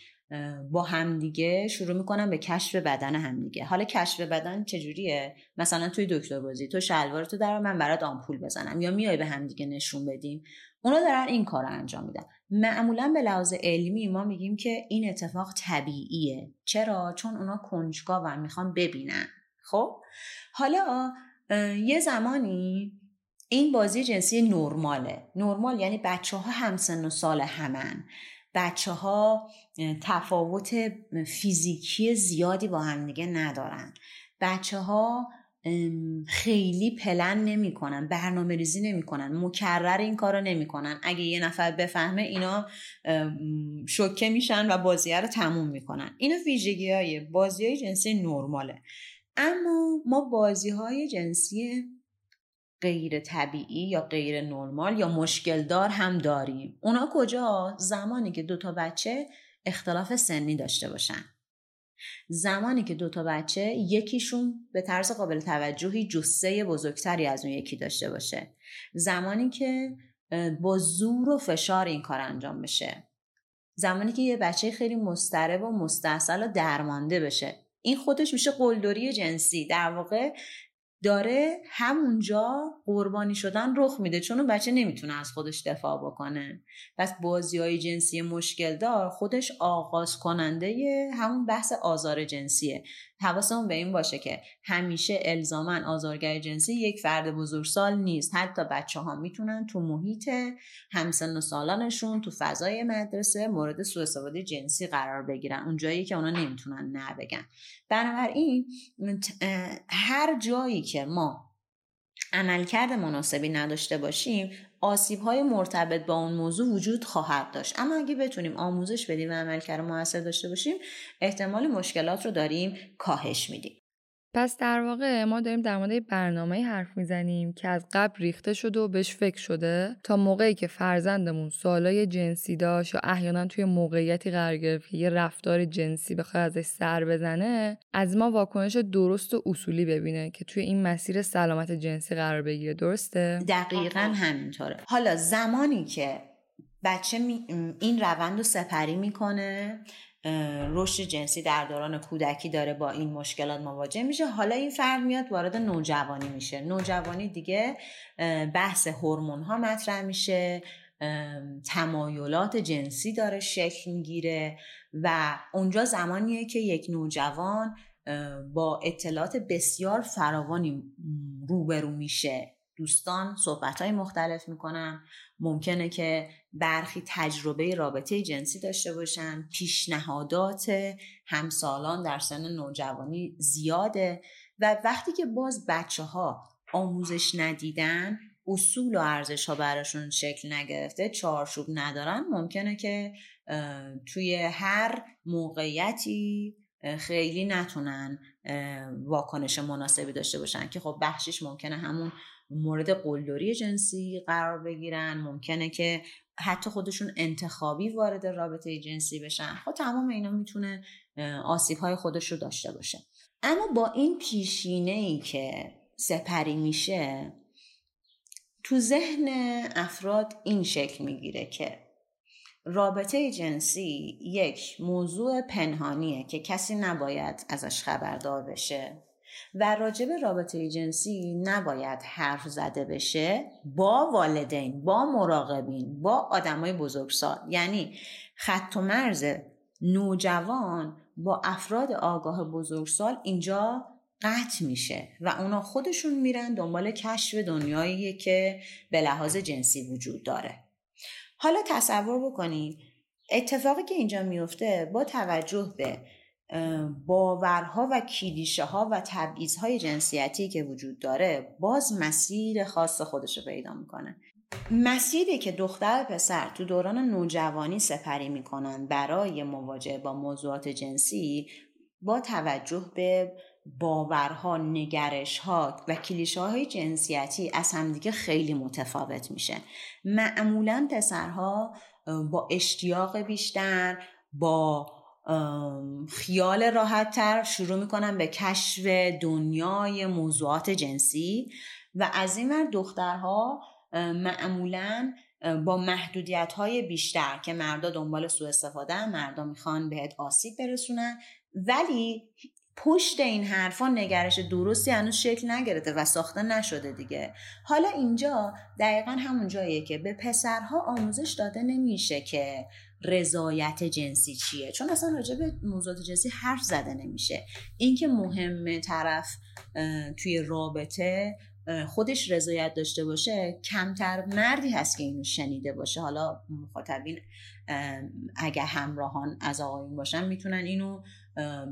با همدیگه شروع می‌کنن به کشف بدن همدیگه. حالا کشف بدن چجوریه؟ مثلا توی دکتر بازی تو شلوارتو در من برات آمپول بزنم یا میای به همدیگه نشون بدیم؟ اونا دارن این کار رو انجام میدن. معمولا به لحاظ علمی ما میگیم که این اتفاق طبیعیه. چرا؟ چون اونا کنجکاون می‌خوان ببینن. خب؟ حالا یه زمانی این بازی جنسی نرماله. نرمال یعنی بچه ها همسن و سال همن. بچه ها تفاوت فیزیکی زیادی با همدیگه ندارن. بچه ها خیلی پلن نمی‌کنن برنامه ریزی نمی‌کنن مکرر این کارو نمی‌کنن. اگه یه نفر بفهمه اینا شوکه میشن و بازیه رو تموم می‌کنن. اینا ویژگی های بازی های جنسی نرماله. اما ما بازی های جنسی غیر طبیعی یا غیر نرمال یا مشکل دار هم داریم. اونا کجا؟ زمانی که دوتا بچه اختلاف سنی داشته باشن. زمانی که دوتا بچه یکیشون به طرز قابل توجهی جسه بزرگتری از اون یکی داشته باشه. زمانی که با زور و فشار این کار انجام بشه. زمانی که یه بچه خیلی مسترب و مستحصل و درمانده بشه. این خودش میشه قلدری جنسی. در واقع داره همونجا قربانی شدن رخ میده. چون اون بچه نمی‌تونه از خودش دفاع بکنه. پس بازی های جنسی مشکل دار. خودش آغاز کننده همون بحث آزار جنسیه. حواسمون به این باشه که همیشه الزاما آزارگر جنسی یک فرد بزرگسال نیست. حتی بچه ها می‌تونن تو محیط همسن و سالانشون تو فضای مدرسه مورد سوء استفاده جنسی قرار بگیرن. اون جایی که اونا نمی‌تونن نه بگن. بنابراین هر جایی که ما عملکرد مناسبی نداشته باشیم آسیب های مرتبط با اون موضوع وجود خواهد داشت. اما اگه بتونیم آموزش بدیم و عملکرد موثر داشته باشیم احتمال مشکلات رو داریم کاهش میدیم. پس در واقع ما داریم در مورد برنامه حرف می‌زنیم که از قبل ریخته شده و بهش فکر شده تا موقعی که فرزندمون سوالای جنسی داشت یا احیانا توی موقعیتی قرار گرفت یه رفتار جنسی بخواد ازش سر بزنه از ما واکنش درست و اصولی ببینه که توی این مسیر سلامت جنسی قرار بگیره. درسته؟ دقیقا همینطوره. حالا زمانی که بچه این روند رو سپری می‌کنه رشد جنسی در دوران کودکی داره با این مشکلات مواجه میشه. حالا این فرد میاد وارد نوجوانی میشه. نوجوانی دیگه بحث هورمون ها مطرح میشه. تمایلات جنسی داره شکل می‌گیره و اونجا زمانیه که یک نوجوان با اطلاعات بسیار فراوانی روبرو میشه. دوستان صحبت های مختلف می‌کنن. ممکنه که برخی تجربه رابطه جنسی داشته باشن پیشنهادات همسالان در سن نوجوانی زیاده و وقتی که باز بچه ها آموزش ندیدن اصول و ارزش ها براشون شکل نگرفته چارچوب ندارن ممکنه که توی هر موقعیتی خیلی نتونن واکنش مناسبی داشته باشن که خب بخشش ممکنه همون مورد قلدری جنسی قرار بگیرن ممکنه که حتی خودشون انتخابی وارد رابطه جنسی بشن. خب تمام اینا می‌تونه آسیب های خودش رو داشته باشه. اما با این پیشینه ای که سپری میشه تو ذهن افراد این شکل می‌گیره که رابطه جنسی یک موضوع پنهانیه که کسی نباید ازش خبردار بشه. و راجب رابطه جنسی نباید حرف زده بشه با والدین با مراقبین با آدمای بزرگسال. یعنی خط و مرز نوجوان با افراد آگاه بزرگسال اینجا قطع میشه و اونا خودشون میرن دنبال کشف دنیایی که به لحاظ جنسی وجود داره. حالا تصور بکنید اتفاقی که اینجا میفته با توجه به باورها و کلیشه ها و های جنسیتی که وجود داره باز مسیر خاص خودش رو پیدا می‌کنه. مسیری که دختر پسر تو دوران نوجوانی سپری می‌کنن برای مواجهه با موضوعات جنسی با توجه به باورها، نگرشها و کلیشه های جنسیتی از همدیگه خیلی متفاوت میشه. معمولا پسرها با اشتیاق بیشتر با خیال راحت تر شروع می‌کنن به کشف دنیای موضوعات جنسی و از این ور دخترها معمولا با محدودیت های بیشتر که مردا دنبال سوء استفاده مردا می‌خوان بهت آسیب برسونن ولی پشت این حرفا نگرش درستی هنوز شکل نگرفته و ساخته نشده دیگه. حالا اینجا دقیقا همون جاییه که به پسرها آموزش داده نمیشه که رضایت جنسی چیه؟ چون اصلا راجع به موضوعات جنسی حرف زده نمیشه. اینکه مهمه طرف توی رابطه خودش رضایت داشته باشه کمتر مردی هست که اینو شنیده باشه. حالا مخاطبین اگر همراهان از آقایون باشن می‌تونن اینو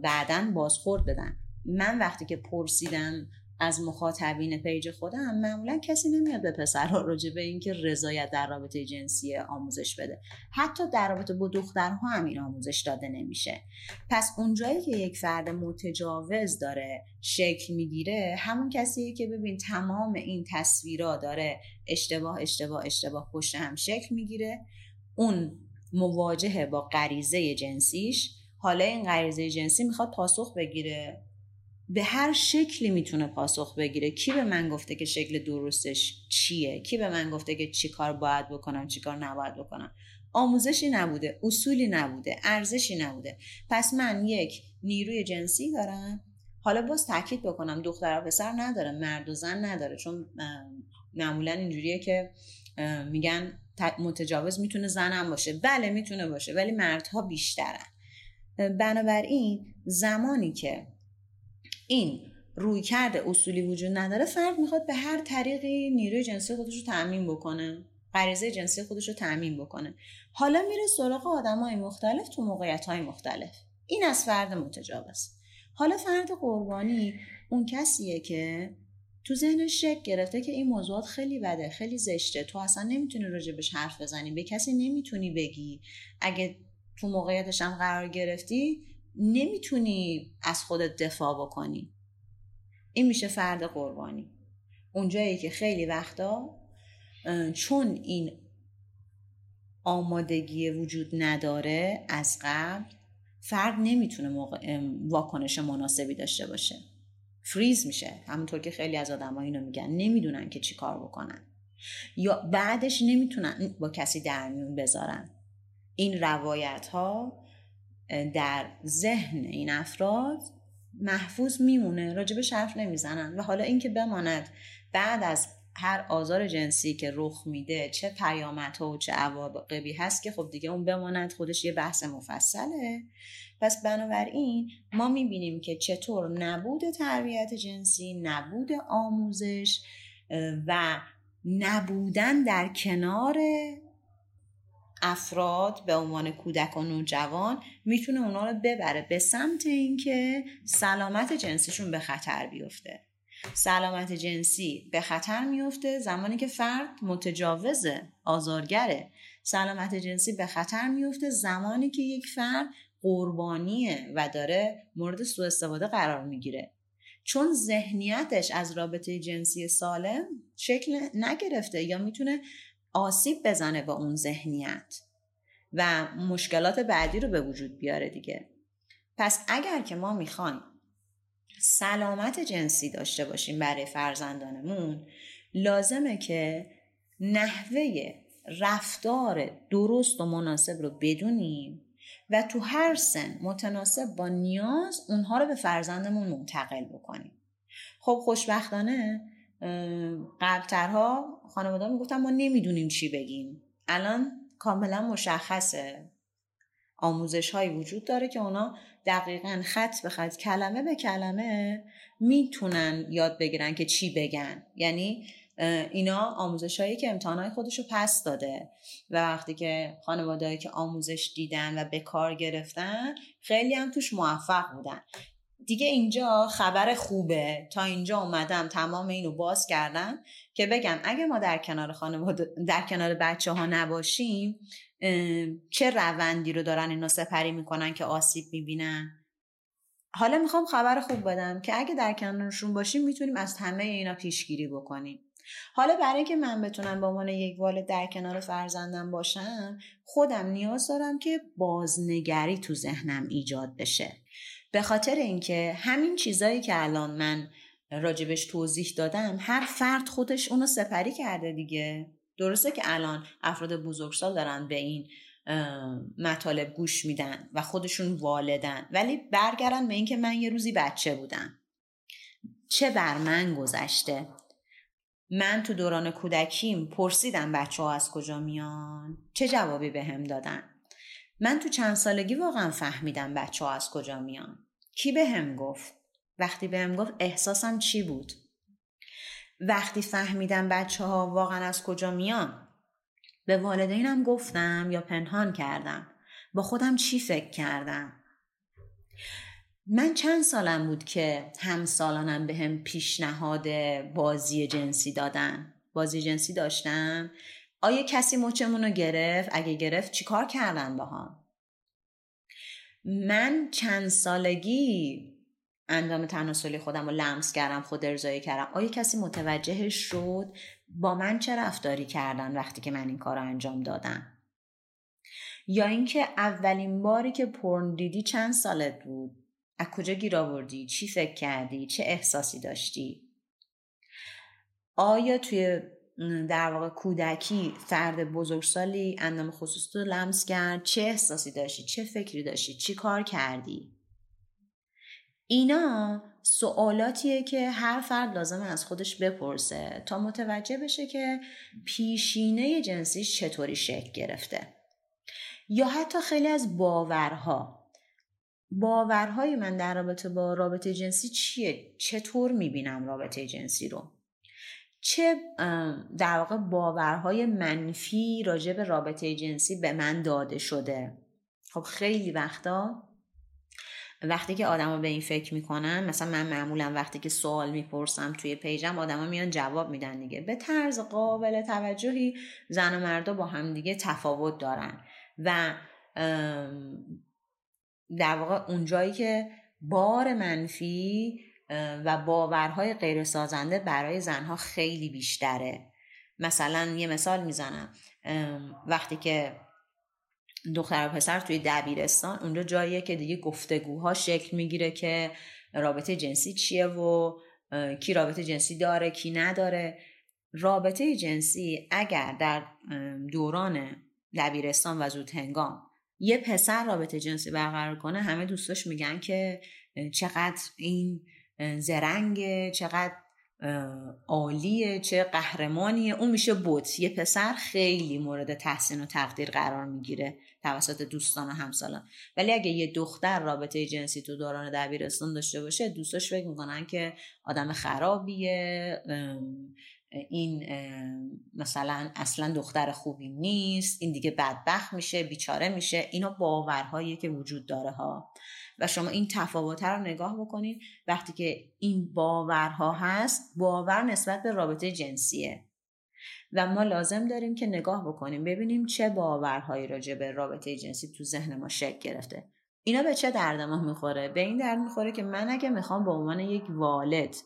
بعدا بازخورد بدن. من وقتی که پرسیدم از مخاطبین پیج خودم معمولا کسی نمیاد به پسرها راجع به اینکه رضایت در رابطه جنسی آموزش بده. حتی در رابطه با دخترها هم این آموزش داده نمیشه. پس اونجایی که یک فرد متجاوز داره شکل می‌گیره همون کسیه که ببین تمام این تصویرا داره اشتباه اشتباه اشتباه پشت هم شکل می‌گیره. اون مواجهه با غریزه جنسیش حالا این غریزه جنسی می‌خواد پاسخ بگیره. به هر شکلی می‌تونه پاسخ بگیره. کی به من گفته که شکل درستش چیه؟ کی به من گفته که چی کار باید بکنم چی کار نباید بکنم؟ آموزشی نبوده اصولی نبوده ارزشی نبوده. پس من یک نیروی جنسی دارم. حالا باز تاکید بکنم دختر و پسر نداره مرد و زن نداره. چون معمولا اینجوریه که میگن متجاوز می‌تونه زنم باشه. بله می‌تونه باشه ولی مردها بیشترن. بنابراین زمانی که این روی کرده اصولی وجود نداره فرد می‌خواد به هر طریقی نیروی جنسی خودش رو تعمین بکنه غریزه جنسی خودش رو تعمین بکنه. حالا میره سراغ آدم های مختلف تو موقعیت های مختلف. این از فرد متجاوز حالا فرد قربانی اون کسیه که تو ذهنش شک گرفته که این موضوعات خیلی بده خیلی زشته. تو اصلا نمی‌تونی راجبش حرف بزنی. به کسی نمی‌تونی بگی. اگه تو موقعیتش هم قرار گرفتی نمی‌تونی از خودت دفاع بکنی. این میشه فرد قربانی. اونجایی که خیلی وقتا چون این آمادگی وجود نداره از قبل فرد نمی‌تونه موقع واکنش مناسبی داشته باشه. فریز میشه. همونطور که خیلی از آدم اینو میگن. نمی‌دونن که چی کار بکنن. یا بعدش نمی‌تونن با کسی در میون بذارن. این روایت ها در ذهن این افراد محفوظ میمونه راجبش حرف نمی‌زنن و حالا اینکه بماند بعد از هر آزار جنسی که رخ میده چه پیامدها و چه عواقبی هست که خب دیگه اون بماند خودش یه بحث مفصله. پس بنابراین ما می‌بینیم که چطور نبود تربیت جنسی نبود آموزش و نبودن در کنار افراد به عنوان کودک و نوجوان می‌تونه اونا رو ببره به سمت اینکه سلامت جنسیشون به خطر بیفته. سلامت جنسی به خطر میفته زمانی که فرد متجاوزه آزارگره. سلامت جنسی به خطر میفته زمانی که یک فرد قربانیه و داره مورد سوء استفاده قرار می‌گیره. چون ذهنیتش از رابطه جنسی سالم شکل نگرفته یا می‌تونه آسیب بزنه با اون ذهنیت و مشکلات بعدی رو به وجود بیاره دیگه. پس اگر که ما می‌خوایم سلامت جنسی داشته باشیم برای فرزندانمون لازمه که نحوه رفتار درست و مناسب رو بدونیم و تو هر سن متناسب با نیاز اونها رو به فرزندمون منتقل بکنیم. خب خوشبختانه قبلترها خانواده می‌گفتن ما نمی‌دونیم چی بگیم. الان کاملا مشخصه. آموزش هایی وجود داره که اونا دقیقا خط به خط کلمه به کلمه می‌تونن یاد بگیرن که چی بگن. یعنی اینا آموزش هایی که امتحانهای خودش رو پس داده و وقتی که خانواده که آموزش دیدن و به کار گرفتن خیلی هم توش موفق بودن. دیگه اینجا خبر خوبه. تا اینجا اومدم تمام اینو باز کردم که بگم اگه ما در کنار خانواده در کنار بچه ها نباشیم چه روندی رو دارن اینا سپری می‌کنن که آسیب می‌بینن؟ حالا می‌خوام خبر خوب بدم که اگه در کنارشون باشیم می‌تونیم از همه اینا پیشگیری بکنیم. حالا برای اینکه من بتونم به عنوان یک والد در کنار فرزندم باشم خودم نیاز دارم که بازنگری تو ذهنم ایجاد بشه. به خاطر اینکه همین چیزایی که الان من راجبش توضیح دادم هر فرد خودش اونو سپری کرده دیگه. درسته که الان افراد بزرگسال دارن به این مطالب گوش میدن و خودشون والدن ولی برگردن به اینکه من یه روزی بچه بودم. چه بر من گذشته؟ من تو دوران کودکیم پرسیدم بچه ها از کجا میان؟ چه جوابی به هم دادن؟ من تو چند سالگی واقعا فهمیدم بچه ها از کجا میان. کی به هم گفت؟ وقتی به هم گفت احساسم چی بود؟ وقتی فهمیدم بچه ها واقعا از کجا میان به والدینم گفتم یا پنهان کردم. با خودم چی فکر کردم؟ من چند سالم بود که همسالانم به هم پیشنهاد بازی جنسی دادن. بازی جنسی داشتم. آیا کسی مچمون رو گرفت؟ اگه گرفت چیکار کردن با هم من چند سالگی اندام تناسلی خودم رو لمس کردم خود ارزایی کردم. آیا کسی متوجهش شد با من چه رفتاری کردن وقتی که من این کار رو انجام دادم؟ یا اینکه اولین باری که پرن دیدی چند سالت بود؟ از کجا گیر آوردی؟ چی فکر کردی؟ چه احساسی داشتی؟ آیا توی در واقع کودکی فرد بزرگسالی اندام خصوص رو لمس کرد. چه احساسی داشتی؟ چه فکری داشتی؟ چی کار کردی؟ اینا سوالاتیه که هر فرد لازم از خودش بپرسه تا متوجه بشه که پیشینه جنسیش چطوری شکل گرفته. یا حتی خیلی از باورها. باورهای من در رابطه با رابطه جنسی چیه؟ چطور می‌بینم رابطه جنسی رو؟ چه در واقع باورهای منفی راجع به رابطه جنسی به من داده شده؟ خب خیلی وقتا وقتی که آدما به این فکر می‌کنن مثلا من معمولا وقتی که سوال می‌پرسم توی پیجم آدما میان جواب میدن دیگه. به طرز قابل توجهی زن و مردا با هم دیگه تفاوت دارن. و در واقع اونجایی که بار منفی و باورهای غیر سازنده برای زنها خیلی بیشتره. مثلا یه مثال می‌زنم. وقتی که دختر و پسر توی دبیرستان اونجا جاییه که دیگه گفتگوها شکل می‌گیره که رابطه جنسی چیه و کی رابطه جنسی داره کی نداره. رابطه جنسی اگر در دوران دبیرستان و زود هنگام یه پسر رابطه جنسی برقرار کنه همه دوستاش میگن که چقدر این زرنگه چقدر عالیه چه قهرمانیه اون میشه بوت. یه پسر خیلی مورد تحسین و تقدیر قرار می‌گیره توسط دوستان و همسالان. ولی اگه یه دختر رابطه جنسی تو دوران دبیرستان داشته باشه دوستاش فکر می‌کنن که آدم خرابیه. این مثلا اصلا دختر خوبی نیست. این دیگه بدبخت میشه بیچاره میشه. اینا باورهایی که وجود داره ها. و شما این تفاوت رو نگاه بکنید وقتی که این باورها هست باور نسبت به رابطه جنسیه. و ما لازم داریم که نگاه بکنیم ببینیم چه باورهایی راجع به رابطه جنسی تو ذهن ما شکل گرفته. اینا به چه درد ما می‌خوره؟ به این درد می‌خوره که من اگه می‌خوام به عنوان یک والد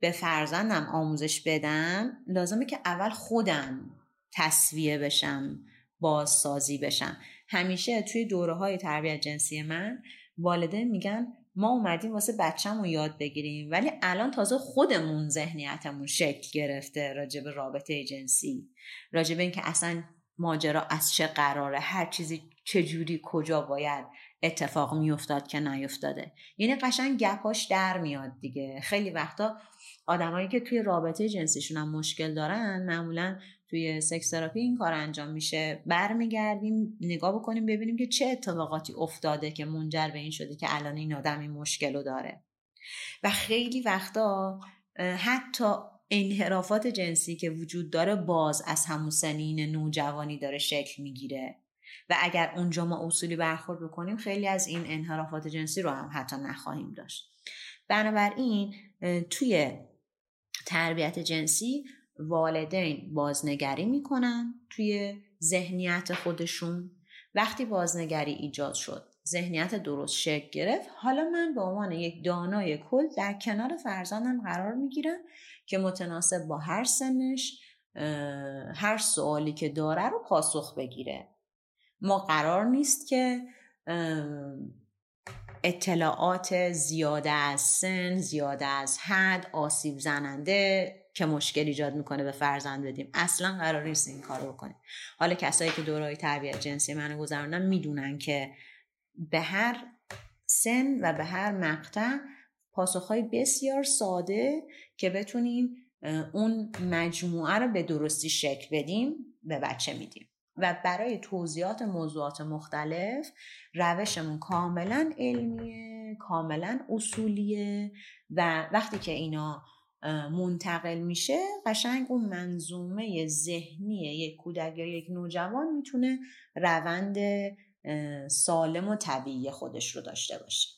به فرزندم آموزش بدم لازمه که اول خودم تصویه بشم بازسازی بشم. همیشه توی دوره های تربیت جنسی من والدین میگن ما اومدیم واسه بچه‌مون یاد بگیریم ولی الان تازه خودمون ذهنیتمون شکل گرفته راجع به رابطه جنسی راجع به اینکه اصلا ماجرا از چه قراره هر چیزی چجوری کجا باید اتفاق میافتاد که نیفتاده یعنی قشنگ گپاش در میاد دیگه. خیلی وقتا آدمایی که توی رابطه جنسیشون هم مشکل دارن معمولا توی سکس تراپی این کار انجام میشه. برمیگردیم نگاه بکنیم ببینیم که چه اتفاقاتی افتاده که منجر به این شده که الان این آدم این مشکل رو داره. و خیلی وقتا حتی انحرافات جنسی که وجود داره باز از همون سنین نوجوانی داره شکل می‌گیره. و اگر اونجا ما اصولی برخورد بکنیم خیلی از این انحرافات جنسی رو هم حتی نخواهیم داشت. بنابراین توی تربیت جنسی والدین بازنگری می‌کنن توی ذهنیت خودشون. وقتی بازنگری ایجاد شد ذهنیت درست شکل گرفت. حالا من به عنوان یک دانای کل در کنار فرزندم قرار می‌گیرم که متناسب با هر سنش هر سوالی که داره رو پاسخ بگیره. ما قرار نیست که اطلاعات زیاده از سن زیاده از حد آسیب زننده که مشکل ایجاد می‌کنه به فرزند بدیم. اصلا قرار نیست این کارو بکنیم. حالا کسایی که دورهای تربیت جنسی منو گذروندن می‌دونن که به هر سن و به هر مقطع پاسخهای بسیار ساده که بتونیم اون مجموعه رو به درستی شکل بدیم به بچه میدیم و برای توضیحات موضوعات مختلف روشمون کاملا علمیه کاملا اصولیه و وقتی که اینا منتقل میشه قشنگ اون منظومه ذهنی یک کودک یا یک نوجوان می‌تونه روند سالم و طبیعی خودش رو داشته باشه.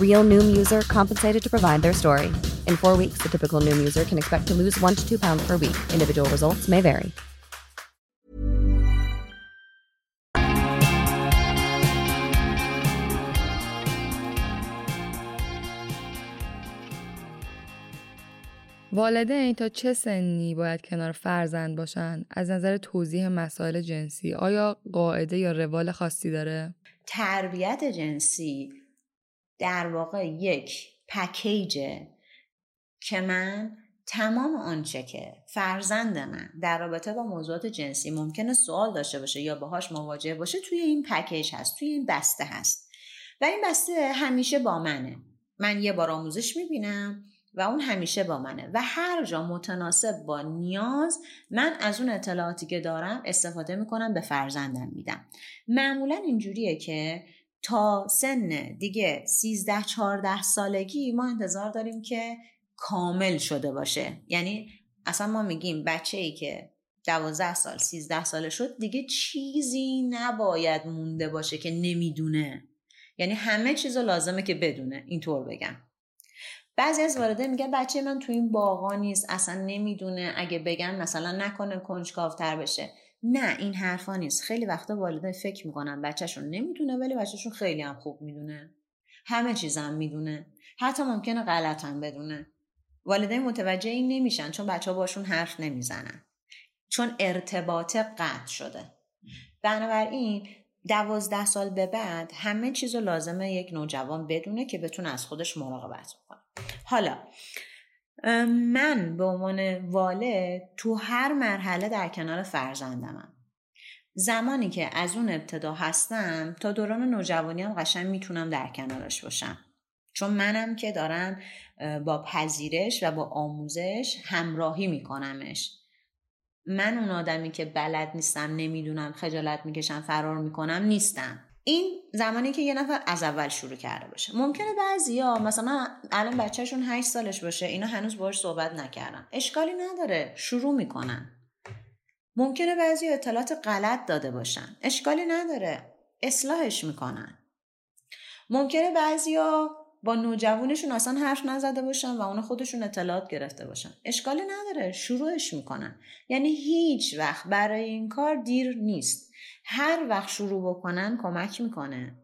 Real Noom user compensated to provide their story. In four weeks, the typical Noom user can expect to lose one to two pounds per week. Individual results may vary. والدین تا چه سنی باید کنار فرزند باشن از نظر توضیح مسائل جنسی آیا قاعده یا روال خاصی داره تربیت جنسی در واقع یک پکیجه که من تمام آنچه که فرزند من در رابطه با موضوعات جنسی ممکنه سوال داشته باشه یا باهاش مواجه باشه توی این پکیج هست توی این بسته هست. و این بسته همیشه با منه. من یه بار آموزش می‌بینم و اون همیشه با منه و هر جا متناسب با نیاز من از اون اطلاعاتی که دارم استفاده می‌کنم به فرزندم میدم. معمولا اینجوریه که تا سن دیگه 13 14 سالگی ما انتظار داریم که کامل شده باشه. یعنی اصلا ما میگیم بچه ای که دوازده سال سیزده ساله شد دیگه چیزی نباید مونده باشه که نمی‌دونه. یعنی همه چیز لازمه که بدونه. اینطور بگم. بعضی از والده میگن بچه من تو این باغا نیست اصلا نمی‌دونه. اگه بگم مثلا نکنه کنجکاوتر بشه. نه این حرفا نیست. خیلی وقتا والدین فکر می‌کنن بچهشون نمی‌دونه ولی بچهشون خیلی هم خوب می‌دونه. همه چیزم می‌دونه. حتی ممکنه غلط هم بدونه. والدین متوجه این نمیشن چون بچه ها باشون حرف نمی‌زنن. چون ارتباط قطع شده. بنابراین دوازده سال به بعد همه چیز رو لازمه یک نوجوان بدونه که بتونه از خودش مراقبت کنه حالا من به عنوان والد تو هر مرحله در کنار فرزندمم. زمانی که از اون ابتدا هستم تا دوران نوجوانیم قشنگ می‌تونم در کنارش باشم. چون منم که دارم با پذیرش و با آموزش همراهی میکنمش. من اون آدمی که بلد نیستم نمی‌دونم خجالت می‌کشم فرار می‌کنم نیستم. این زمانی که یه نفر از اول شروع کرده باشه. ممکنه بعضیا مثلا الان بچهشون 8 سالش باشه اینا هنوز باش صحبت نکردن. اشکالی نداره شروع می‌کنن. ممکنه بعضی اطلاعات غلط داده باشن. اشکالی نداره اصلاحش می‌کنن. ممکنه بعضیا با نوجوانشون اصلا حرف نزده باشن و اون خودشون اطلاعات گرفته باشن. اشکالی نداره شروعش می‌کنن. یعنی هیچ وقت برای این کار دیر نیست. هر وقت شروع بکنن کمک می‌کنه.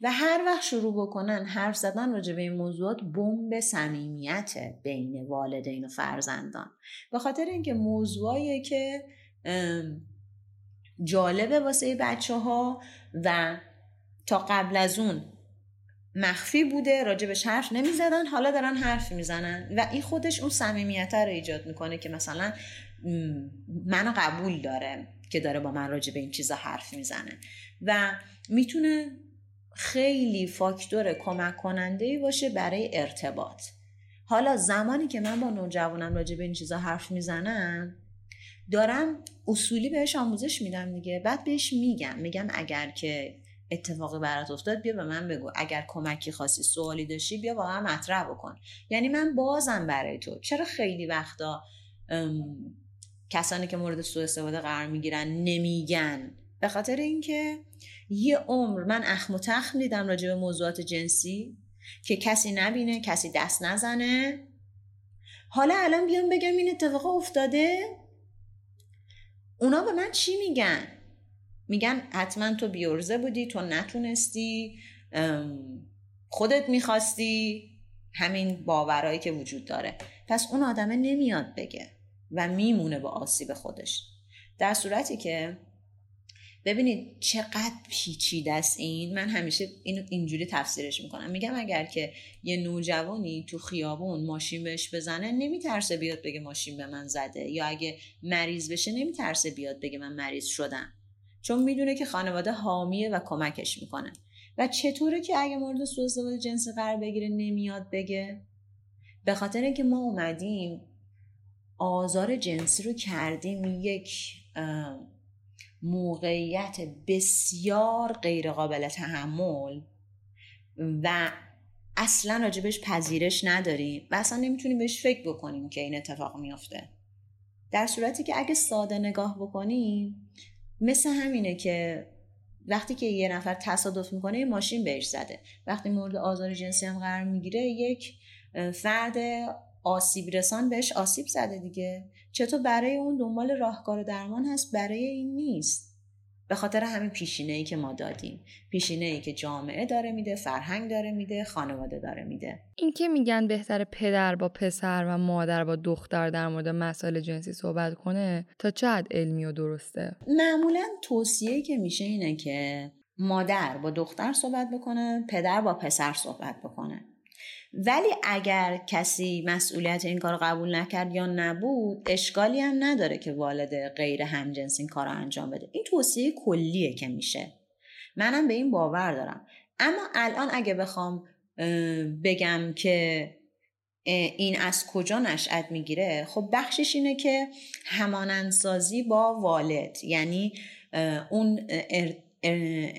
و هر وقت شروع بکنن حرف زدن راجع به این موضوعات بمب صمیمیت بین والدین و فرزندان. به خاطر اینکه موضوعایی که جالبه واسه بچه ها و تا قبل از اون مخفی بوده راجبش حرف نمی‌زدن حالا دارن حرف می‌زنن و این خودش اون صمیمیت رو ایجاد می‌کنه که مثلا منو قبول داره که داره با من راجع به این چیزا حرف می‌زنه و می‌تونه خیلی فاکتور کمک کننده ای باشه برای ارتباط. حالا زمانی که من با نوجوانم راجع به این چیزا حرف می‌زنم دارم اصولی بهش آموزش میدم دیگه. بعد بهش میگم میگم اگر که اتفاقی برات افتاد بیا به من بگو. اگر کمکی خاصی سوالی داشتی بیا با من مطرح بکن. یعنی من بازم برای تو. چرا خیلی وقتا کسانی که مورد سوء استفاده قرار می‌گیرن نمیگن؟ به خاطر اینکه یه عمر من اخم و تخم دیدم راجع به موضوعات جنسی که کسی نبینه کسی دست نزنه. حالا الان بیام بگم این اتفاق افتاده. اونا به من چی میگن؟ میگن حتما تو بیورزه بودی تو نتونستی خودت می‌خواستی. همین باورایی که وجود داره. پس اون آدمه نمیاد بگه و میمونه با آسیب خودش. در صورتی که ببینید چقدر پیچیده است این. من همیشه اینو اینجوری تفسیرش می‌کنم. میگم اگر که یه نوجوانی تو خیابون ماشین بهش بزنه نمیترسه بیاد بگه ماشین به من زده. یا اگه مریض بشه نمیترسه بیاد بگه من مریض شدم. چون می‌دونه که خانواده حامیه و کمکش می‌کنه. و چطوره که اگه مورد سوء استفاده جنسی قرار بگیره نمیاد بگه؟ به خاطر اینکه ما اومدیم آزار جنسی رو کردیم یک موقعیت بسیار غیرقابل تحمل و اصلا راجبش پذیرش نداریم و اصلا نمی‌تونیم بهش فکر بکنیم که این اتفاق میافته. در صورتی که اگه ساده نگاه بکنیم مثل همینه که وقتی که یه نفر تصادف می‌کنه یه ماشین بهش زده. وقتی مورد آزار جنسی هم قرار می‌گیره یک فرد آسیب رسان بهش آسیب زده دیگه. چطور برای اون دنبال راهکار درمان هست؟ برای این نیست. به خاطر همین پیشینه ای که ما دادیم. پیشینه ای که جامعه داره میده فرهنگ داره میده خانواده داره میده. این که میگن بهتر پدر با پسر و مادر با دختر در مورد مسائل جنسی صحبت کنه تا چقدر علمی و درسته؟ معمولا توصیه که میشه اینه که مادر با دختر صحبت بکنه پدر با پسر صحبت بکنه. ولی اگر کسی مسئولیت این کار قبول نکرد یا نبود اشکالی هم نداره که والد غیر همجنس این کار رو انجام بده. این توصیه کلیه که میشه. منم به این باور دارم. اما الان اگه بخوام بگم که این از کجا نشأت می‌گیره خب بخشش اینه که همانندسازی با والد یعنی اون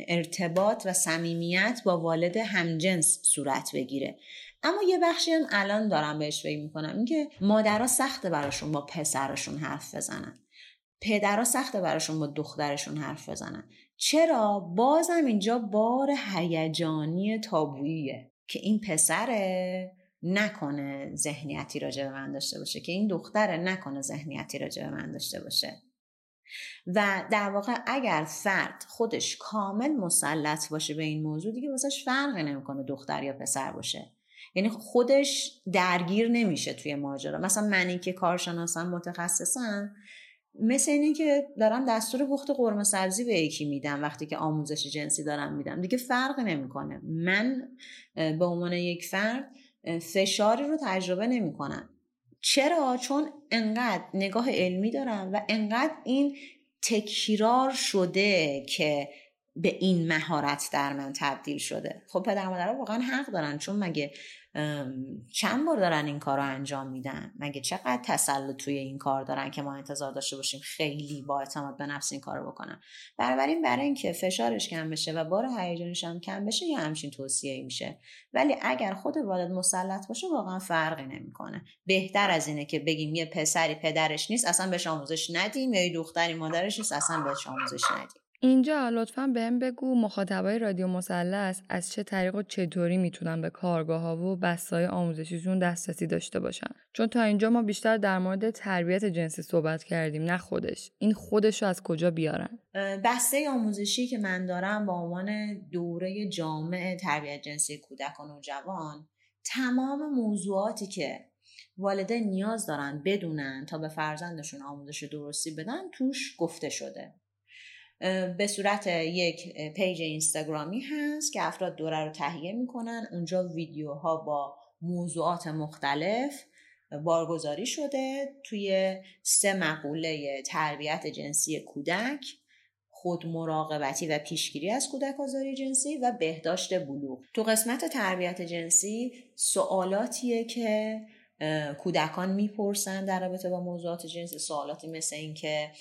ارتباط و صمیمیت با والد همجنس صورت بگیره. اما یه بخشی هم الان دارم بهش فکر می‌کنم. اینکه مادرها سخته براشون با پسرشون حرف بزنن. پدرها سخته براشون با دخترشون حرف بزنن. چرا؟ بازم اینجا بار هیجانی تابوییه که این پسره نکنه ذهنیتی راجع به من داشته باشه که این دختره نکنه ذهنیتی راجع به من داشته باشه. و در واقع اگر فرد خودش کامل مسلط باشه به این موضوع دیگه واسش فرقی نمی‌کنه دختر یا پسر باشه. یعنی خودش درگیر نمیشه توی ماجرا. مثلا منی که کارشناسم متخصصم مثل اینه که دارم دستور پخت قرمه سبزی به یکی میدم وقتی که آموزش جنسی دارم میدم. دیگه فرق نمی‌کنه. من به عنوان یک فرد فشاری رو تجربه نمی‌کنم. چرا؟ چون انقدر نگاه علمی دارم و انقدر این تکرار شده که به این مهارت در من تبدیل شده. خب پدر مادر واقعا حق دارن چون مگه چند بار دارن این کار رو انجام میدن؟ مگه چقدر تسلط توی این کار دارن که ما انتظار داشته باشیم خیلی با اعتماد به نفس این کار رو بکنن؟ بنابراین برای اینکه فشارش کم بشه و بار هیجانش هم کم بشه یه همچین توصیه میشه. ولی اگر خود والد مسلط باشه واقعا فرقی نمی‌کنه. بهتر از اینه که بگیم یه پسری پدرش نیست اصلا بهش آموزش ندیم یا یه دختری مادرش نیست اصلا بهش آموزش ندیم. اینجا لطفا بهم بگو مخاطبای رادیو مثلث از چه طریق و چطوری می‌تونن به کارگاه ها و بستای آموزشیشون دسترسی داشته باشن. چون تا اینجا ما بیشتر در مورد تربیت جنسی صحبت کردیم نه خودش. این خودش رو از کجا بیارن؟ بسته آموزشی که من دارم با عنوان دوره جامع تربیت جنسی کودکان و جوان تمام موضوعاتی که والدین نیاز دارن بدونن تا به فرزندشون آموزش درستی بدن توش گفته شده. به صورت یک پیج اینستاگرامی هست که افراد دوره رو تهیه می‌کنن. اونجا ویدیوها با موضوعات مختلف بارگذاری شده توی سه مقوله تربیت جنسی کودک خود مراقبتی و پیشگیری از کودک آزاری جنسی و بهداشت بلوغ. تو قسمت تربیت جنسی سوالاتیه که کودکان می‌پرسن در رابطه با موضوعات جنسی. سوالاتی مثل اینکه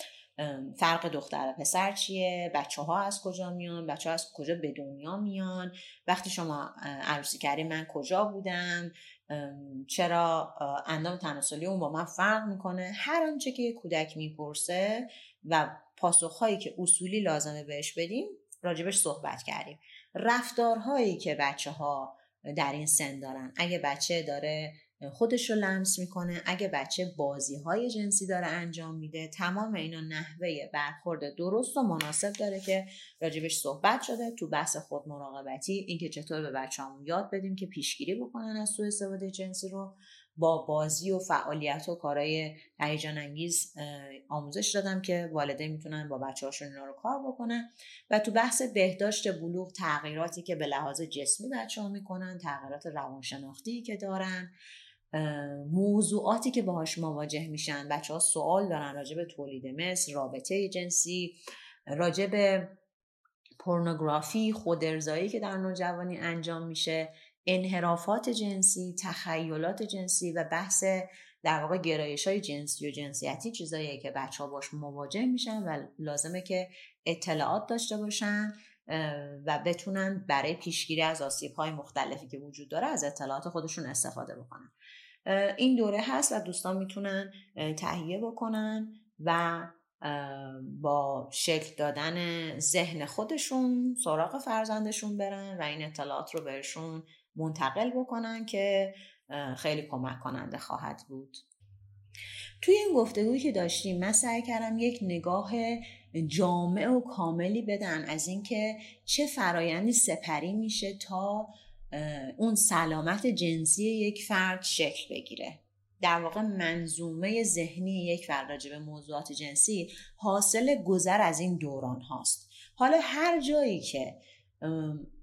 فرق دختر و پسر چیه؟ بچه ها از کجا میان؟ بچه ها از کجا به دنیا میان؟ وقتی شما عروسی کردی من کجا بودم؟ چرا؟ اندام تناسلی اون با من فرق می‌کنه؟ هر آنچه که کودک می‌پرسه و پاسخهایی که اصولی لازمه بهش بدیم راجبش صحبت کردیم. رفتارهایی که بچه ها در این سن دارن. اگه بچه داره خودش رو لمس می‌کنه. اگه بچه بازی های جنسی داره انجام میده تمام اینا نحوه برخورد درست و مناسب داره که راجبش صحبت شده. تو بحث خود مراقبتی اینکه چطور به بچه‌هامون یاد بدیم که پیشگیری بکنن از سوء استفاده جنسی رو با بازی و فعالیت و کارهای هیجان انگیز آموزش دادم که والدین می‌تونن با بچه هاشون اینا رو کار بکنن. و تو بحث بهداشت بلوغ تغییراتی که به لحاظ جسمی بچه ها می‌کنن تغییرات روانشناختی که دارن. موضوعاتی که باهاش مواجه میشن. بچه ها سوال دارن راجع به تولید مثل رابطه جنسی راجع به پورنوگرافی خودرزایی که در نوجوانی انجام میشه انحرافات جنسی تخیلات جنسی و بحث در واقع گرایش های جنسی و جنسیتی چیزایی که بچه ها باش مواجه میشن و لازمه که اطلاعات داشته باشن و بتونن برای پیشگیری از آسیب های مختلفی که وجود داره از اطلاعات خودشون استفاده بکنن. این دوره هست و دوستان می‌تونن تهیه بکنن و با شکل دادن ذهن خودشون سراغ فرزندشون برن و این اطلاعات رو بهشون منتقل بکنن که خیلی کمک کننده خواهد بود. توی این گفتگویی که داشتیم من سعی کردم یک نگاه جامع و کاملی بدن از اینکه چه فرایندی سپری میشه تا اون سلامت جنسی یک فرد شکل بگیره. در واقع منظومه ذهنی یک فرد راجع به موضوعات جنسی حاصل گذر از این دوران هاست. حالا هر جایی که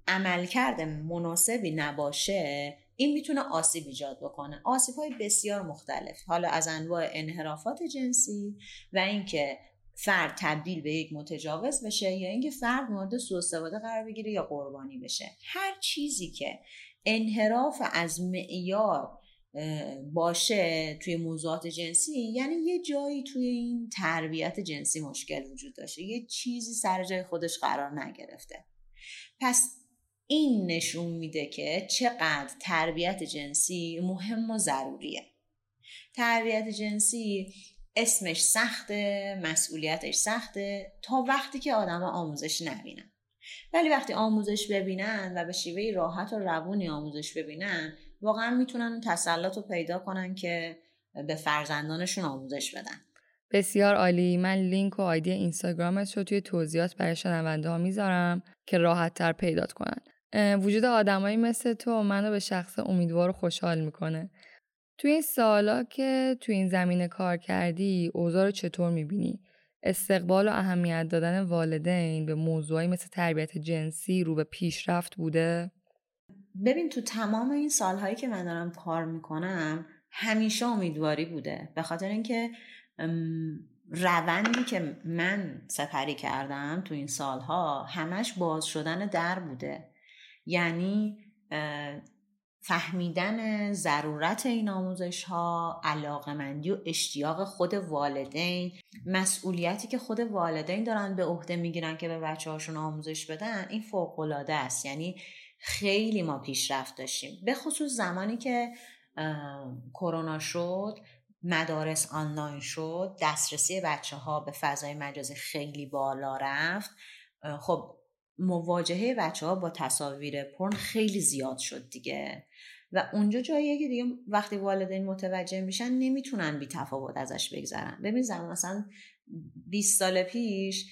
عملکرد مناسبی نباشه این می‌تونه آسیب ایجاد بکنه. آسیب های بسیار مختلف. حالا از انواع انحرافات جنسی و اینکه فرد تبدیل به یک متجاوز بشه یا اینکه فرد مورد سوء استفاده قرار بگیره یا قربانی بشه. هر چیزی که انحراف از معیار باشه توی موضوعات جنسی یعنی یه جایی توی این تربیت جنسی مشکل وجود داشته. یه چیزی سر جای خودش قرار نگرفته. پس این نشون میده که چقدر تربیت جنسی مهم و ضروریه. تربیت جنسی اسمش سخته مسئولیتش سخته تا وقتی که آدم آموزش نبینن. ولی وقتی آموزش ببینن و به شیوه راحت و روونی آموزش ببینن واقعا می‌تونن تسلط رو پیدا کنن که به فرزندانشون آموزش بدن. بسیار عالی. من لینک و آیدی اینستاگرامت رو توی توضیحات برای شنونده ها می‌ذارم که راحت تر پیدات کنن. وجود آدمایی مثل تو منو به شخص امیدوار و خوشحال می‌کنه. توی این سالا که توی این زمینه کار کردی اوضاع رو چطور می‌بینی؟ استقبال و اهمیت دادن والدین به موضوعی مثل تربیت جنسی رو به پیشرفت بوده؟ ببین تو تمام این سالهایی که من دارم کار می‌کنم همیشه امیدواری بوده به خاطر اینکه روندی که من سپری کردم تو این سالها همش باز شدن در بوده یعنی فهمیدن ضرورت این آموزش ها علاقمندی و اشتیاق خود والدین مسئولیتی که خود والدین دارن به عهده می‌گیرن که به بچه هاشون آموزش بدن این فوق العاده است. یعنی خیلی ما پیشرفت داشتیم. به خصوص زمانی که کرونا شد مدارس آنلاین شد دسترسی بچه ها به فضای مجازی خیلی بالا رفت. خب مواجهه بچه ها با تصاویر پرن خیلی زیاد شد دیگه. و اونجا جاییه که دیگه وقتی والدین متوجه میشن نمی‌تونن بی تفاوت ازش بگذرن. ببین زمان مثلا 20 سال پیش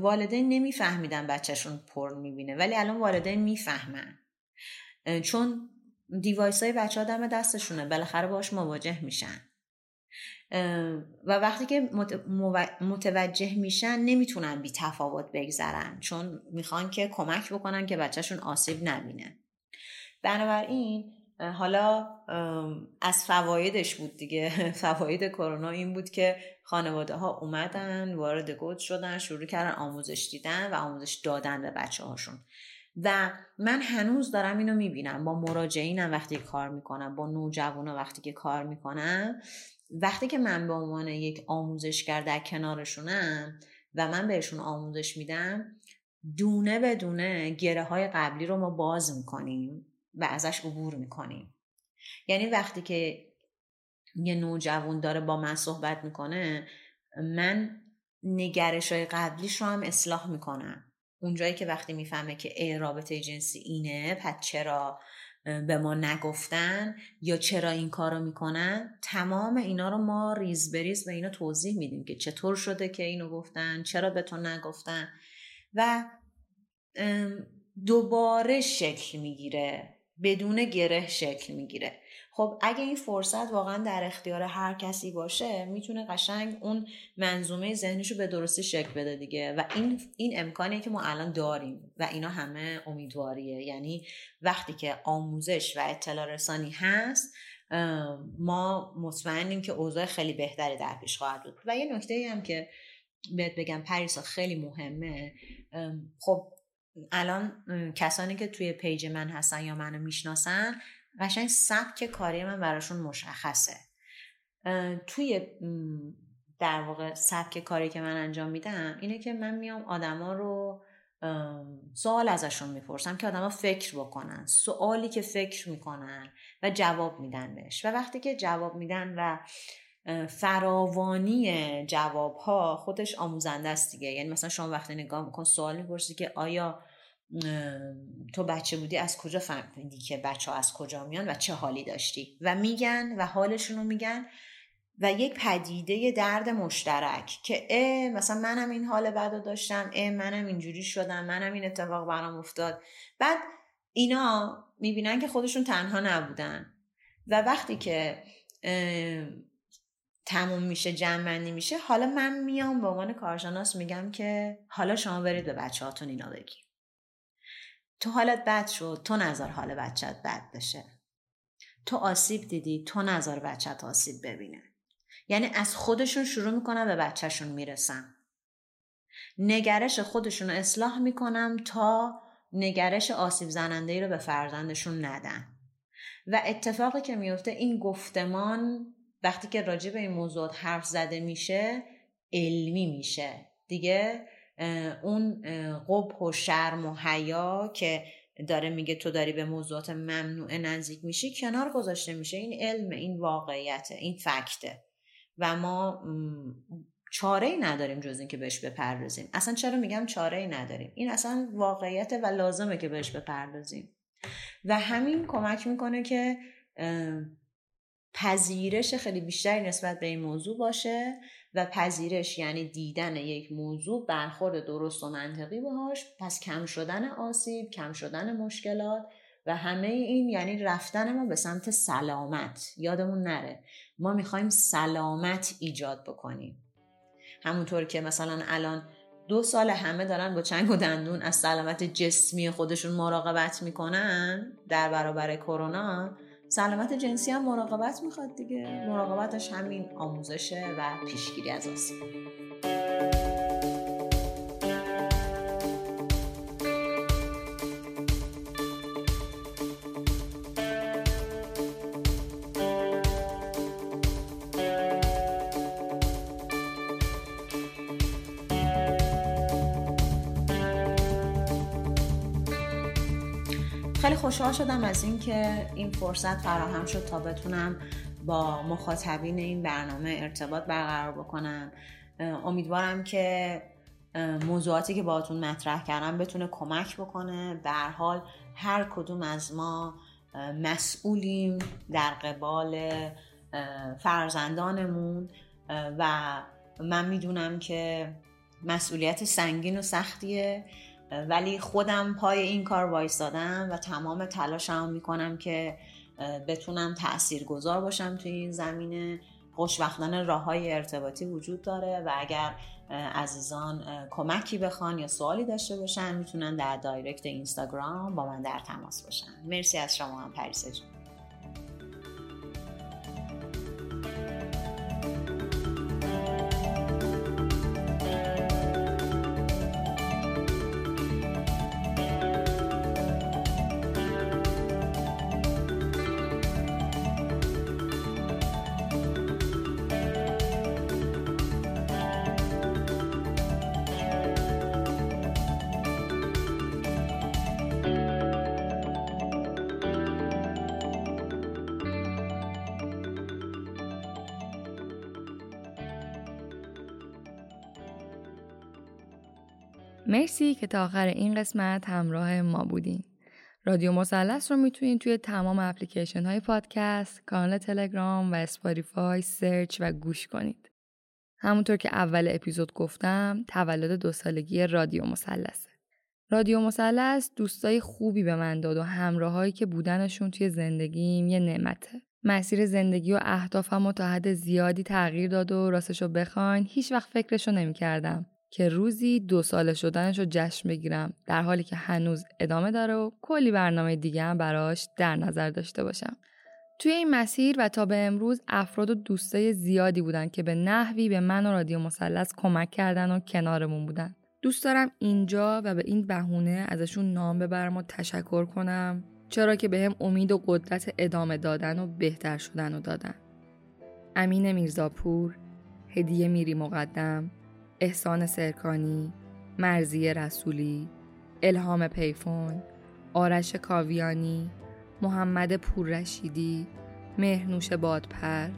والدین نمیفهمیدن بچهشون پرن می‌بینه ولی الان والدین می‌فهمن. چون دیوایس های بچه ها دم دستشونه بالاخره باش مواجه میشن. و وقتی که متوجه میشن نمی‌تونن بی تفاوت بگذرن چون می‌خوان که کمک بکنن که بچهشون آسیب نبینه. بنابراین حالا از فوایدش بود دیگه. فواید کرونا این بود که خانواده ها اومدن وارد گود شدن شروع کردن آموزش دیدن و آموزش دادن به بچه هاشون و من هنوز دارم اینو می‌بینم. با مراجعینم وقتی کار می‌کنم با نوجوانا وقتی که کار می‌کنم وقتی که من به عنوان یک آموزشگر در کنارشونم و من بهشون آموزش میدم دونه به دونه گره های قبلی رو ما باز می‌کنیم و ازش عبور می‌کنیم. یعنی وقتی که یه نوجوان داره با من صحبت می‌کنه من نگرش های قبلیش رو هم اصلاح می‌کنم. اونجایی که وقتی می‌فهمه که ای رابطه جنسی اینه پس چرا؟ به ما نگفتن یا چرا این کارو می‌کنن تمام اینا رو ما ریز بریز به اینا توضیح میدیم که چطور شده که اینو گفتن چرا به تو نگفتن و دوباره شکل می‌گیره بدون گره شکل می‌گیره. خب اگه این فرصت واقعا در اختیار هر کسی باشه می‌تونه قشنگ اون منظومه ذهنشو به درستی شکل بده دیگه. و این این امکانیه که ما الان داریم و اینا همه امیدواریه. یعنی وقتی که آموزش و اطلاع رسانی هست ما مطمئنیم که اوضاع خیلی بهتری در پیش خواهد بود. و یه نکته هم که بهت بگم پریسا خیلی مهمه. خب الان کسانی که توی پیج من هستن یا منو می‌شناسن قشنگ سبک کاری من براشون مشخصه. توی در واقع سبک کاری که من انجام میدم اینه که من میام آدما رو سوال ازشون می‌پرسم که آدما فکر بکنن سوالی که فکر می‌کنن و جواب میدن بهش. و وقتی که جواب میدن و فراوانی جواب ها خودش آموزنده است دیگه. یعنی مثلا شما وقتی نگاه میکن سوال می‌پرسی که آیا تو بچه بودی از کجا فهمیدی که بچه ها از کجا میان و چه حالی داشتی؟ و میگن و حالشون رو میگن و یک پدیده درد مشترک که اه مثلا منم این حال بد داشتم اه منم اینجوری شدم منم این اتفاق برام افتاد. بعد اینا می‌بینن که خودشون تنها نبودن. و وقتی که تموم میشه جمع میشه حالا من میام به عنوان کارشناس میگم که حالا شما برید به بچه هاتون اینا بگی تو حالت بد شد تو نظر حال بچت بد بشه. تو آسیب دیدی تو نظر بچت آسیب ببینه. یعنی از خودشون شروع می‌کنن به بچهشون می‌رسن نگرش خودشون رو اصلاح می‌کنم تا نگرش آسیب زننده رو به فرزندشون ندن و اتفاقی که میفته این گفتمان وقتی که راجع به این موضوعات حرف زده میشه علمی میشه. دیگه اون قبح و شرم و حیا که داره میگه تو داری به موضوعات ممنوع نزدیک میشی کنار گذاشته میشه. این علم این واقعیته این فکته. و ما چاره ای نداریم جز اینکه بهش بپردازیم. اصلا چرا میگم چاره ای نداریم؟ این اصلا واقعیت و لازمه که بهش بپردازیم. و همین کمک می‌کنه که پذیرش خیلی بیشتری نسبت به این موضوع باشه. و پذیرش یعنی دیدن یک موضوع برخورد درست و منطقی باهاش. پس کم شدن آسیب کم شدن مشکلات و همه این یعنی رفتن ما به سمت سلامت. یادمون نره ما می‌خوایم سلامت ایجاد بکنیم. همونطور که مثلا الان دو سال همه دارن با چنگ و دندون از سلامت جسمی خودشون مراقبت می‌کنن در برابر کرونا سلامت جنسی هم مراقبت می‌خواد دیگه. مراقبتش همین آموزشه و پیشگیری از آسیب. خیلی خوشحال شدم از اینکه این فرصت فراهم شد تا بتونم با مخاطبین این برنامه ارتباط برقرار بکنم. امیدوارم که موضوعاتی که باهاتون مطرح کردم بتونه کمک بکنه. به حال هر کدوم از ما مسئولیم در قبال فرزندانمون. و من می‌دونم که مسئولیت سنگین و سختیه. ولی خودم پای این کار وایستادم و تمام تلاشم می‌کنم که بتونم تأثیر گذار باشم توی این زمینه. خوشبختانه راه های ارتباطی وجود داره و اگر عزیزان کمکی بخوان یا سوالی داشته باشن می‌تونن در دایرکت اینستاگرام با من در تماس باشن. مرسی از شما هم پریسه جون. مرسی که تا آخر این قسمت همراه ما بودین. رادیو مثلث رو می‌تونین توی تمام اپلیکیشن های پادکست، کانال تلگرام و Spotify search و گوش کنید. همونطور که اول اپیزود گفتم، تولد دو سالگی رادیو مثلثه. رادیو مثلث دوستای خوبی به من داد و همراهایی که بودنشون توی زندگیم یه نعمته. مسیر زندگی و اهدافم و تا حد زیادی تغییر داد و راستشو بخواین هیچ وقت فکرشو نمی‌کردم. که روزی دو ساله شدنش رو جشن بگیرم در حالی که هنوز ادامه داره و کلی برنامه دیگه هم براش در نظر داشته باشم. توی این مسیر و تا به امروز افراد و دوستای زیادی بودن که به نحوی به من و رادیو مثلث کمک کردن و کنارمون بودن. دوست دارم اینجا و به این بهونه ازشون نام ببرم و تشکر کنم چرا که به هم امید و قدرت ادامه دادن و بهتر شدن و دادن. امین میرزاپور، هدیه میری مقدم، احسان سرکانی، مرزی رسولی، الهام پیفون، آرش کاویانی، محمد پوررشیدی، مهرنوش بادپر،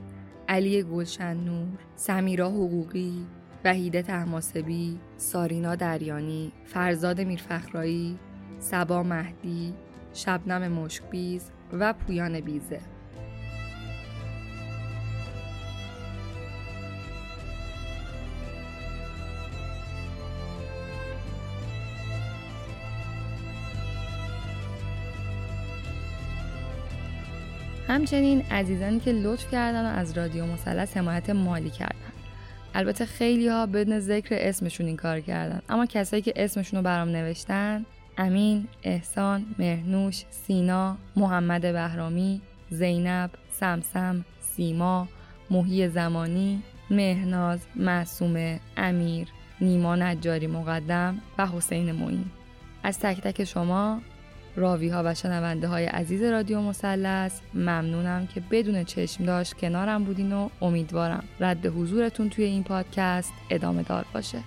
علی گلشن نور، سمیرا حقوقی، وحیده تحماسبی، سارینا دریانی، فرزاد میرفخرایی، سبا مهدی، شبنم مشکبیز و پویان بیزه. همچنین عزیزانی که لطف کردن و از رادیو مثلث حمایت مالی کردن. البته خیلی ها بدون ذکر اسمشون این کار کردن. اما کسایی که اسمشون رو برام نوشتن امین، احسان، مهنوش، سینا، محمد بهرامی، زینب، سمسم، سیما، محی زمانی، مهناز، معصومه، امیر، نیما نجاری مقدم و حسین معین. از تک تک شما راوی ها و شنونده های عزیز رادیو مثلث ممنونم که بدون چشم داشت کنارم بودین و امیدوارم رد حضورتون توی این پادکست ادامه دار باشه.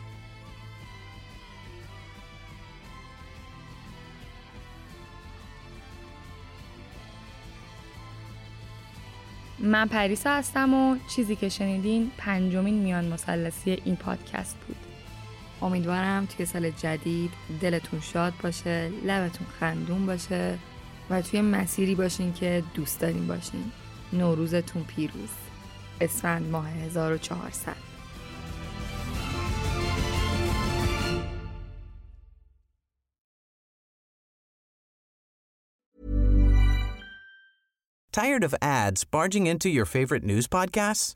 من پریسا هستم و چیزی که شنیدین پنجمین میان مثلثی این پادکست بود. امیدوارم توی سال جدید دلتون شاد باشه لبتون خندون باشه و توی مسیری باشین که دوست دارین باشین. نوروزتون پیروز. اسفند ماه 1400 Tired of ads barging into your favorite news podcasts?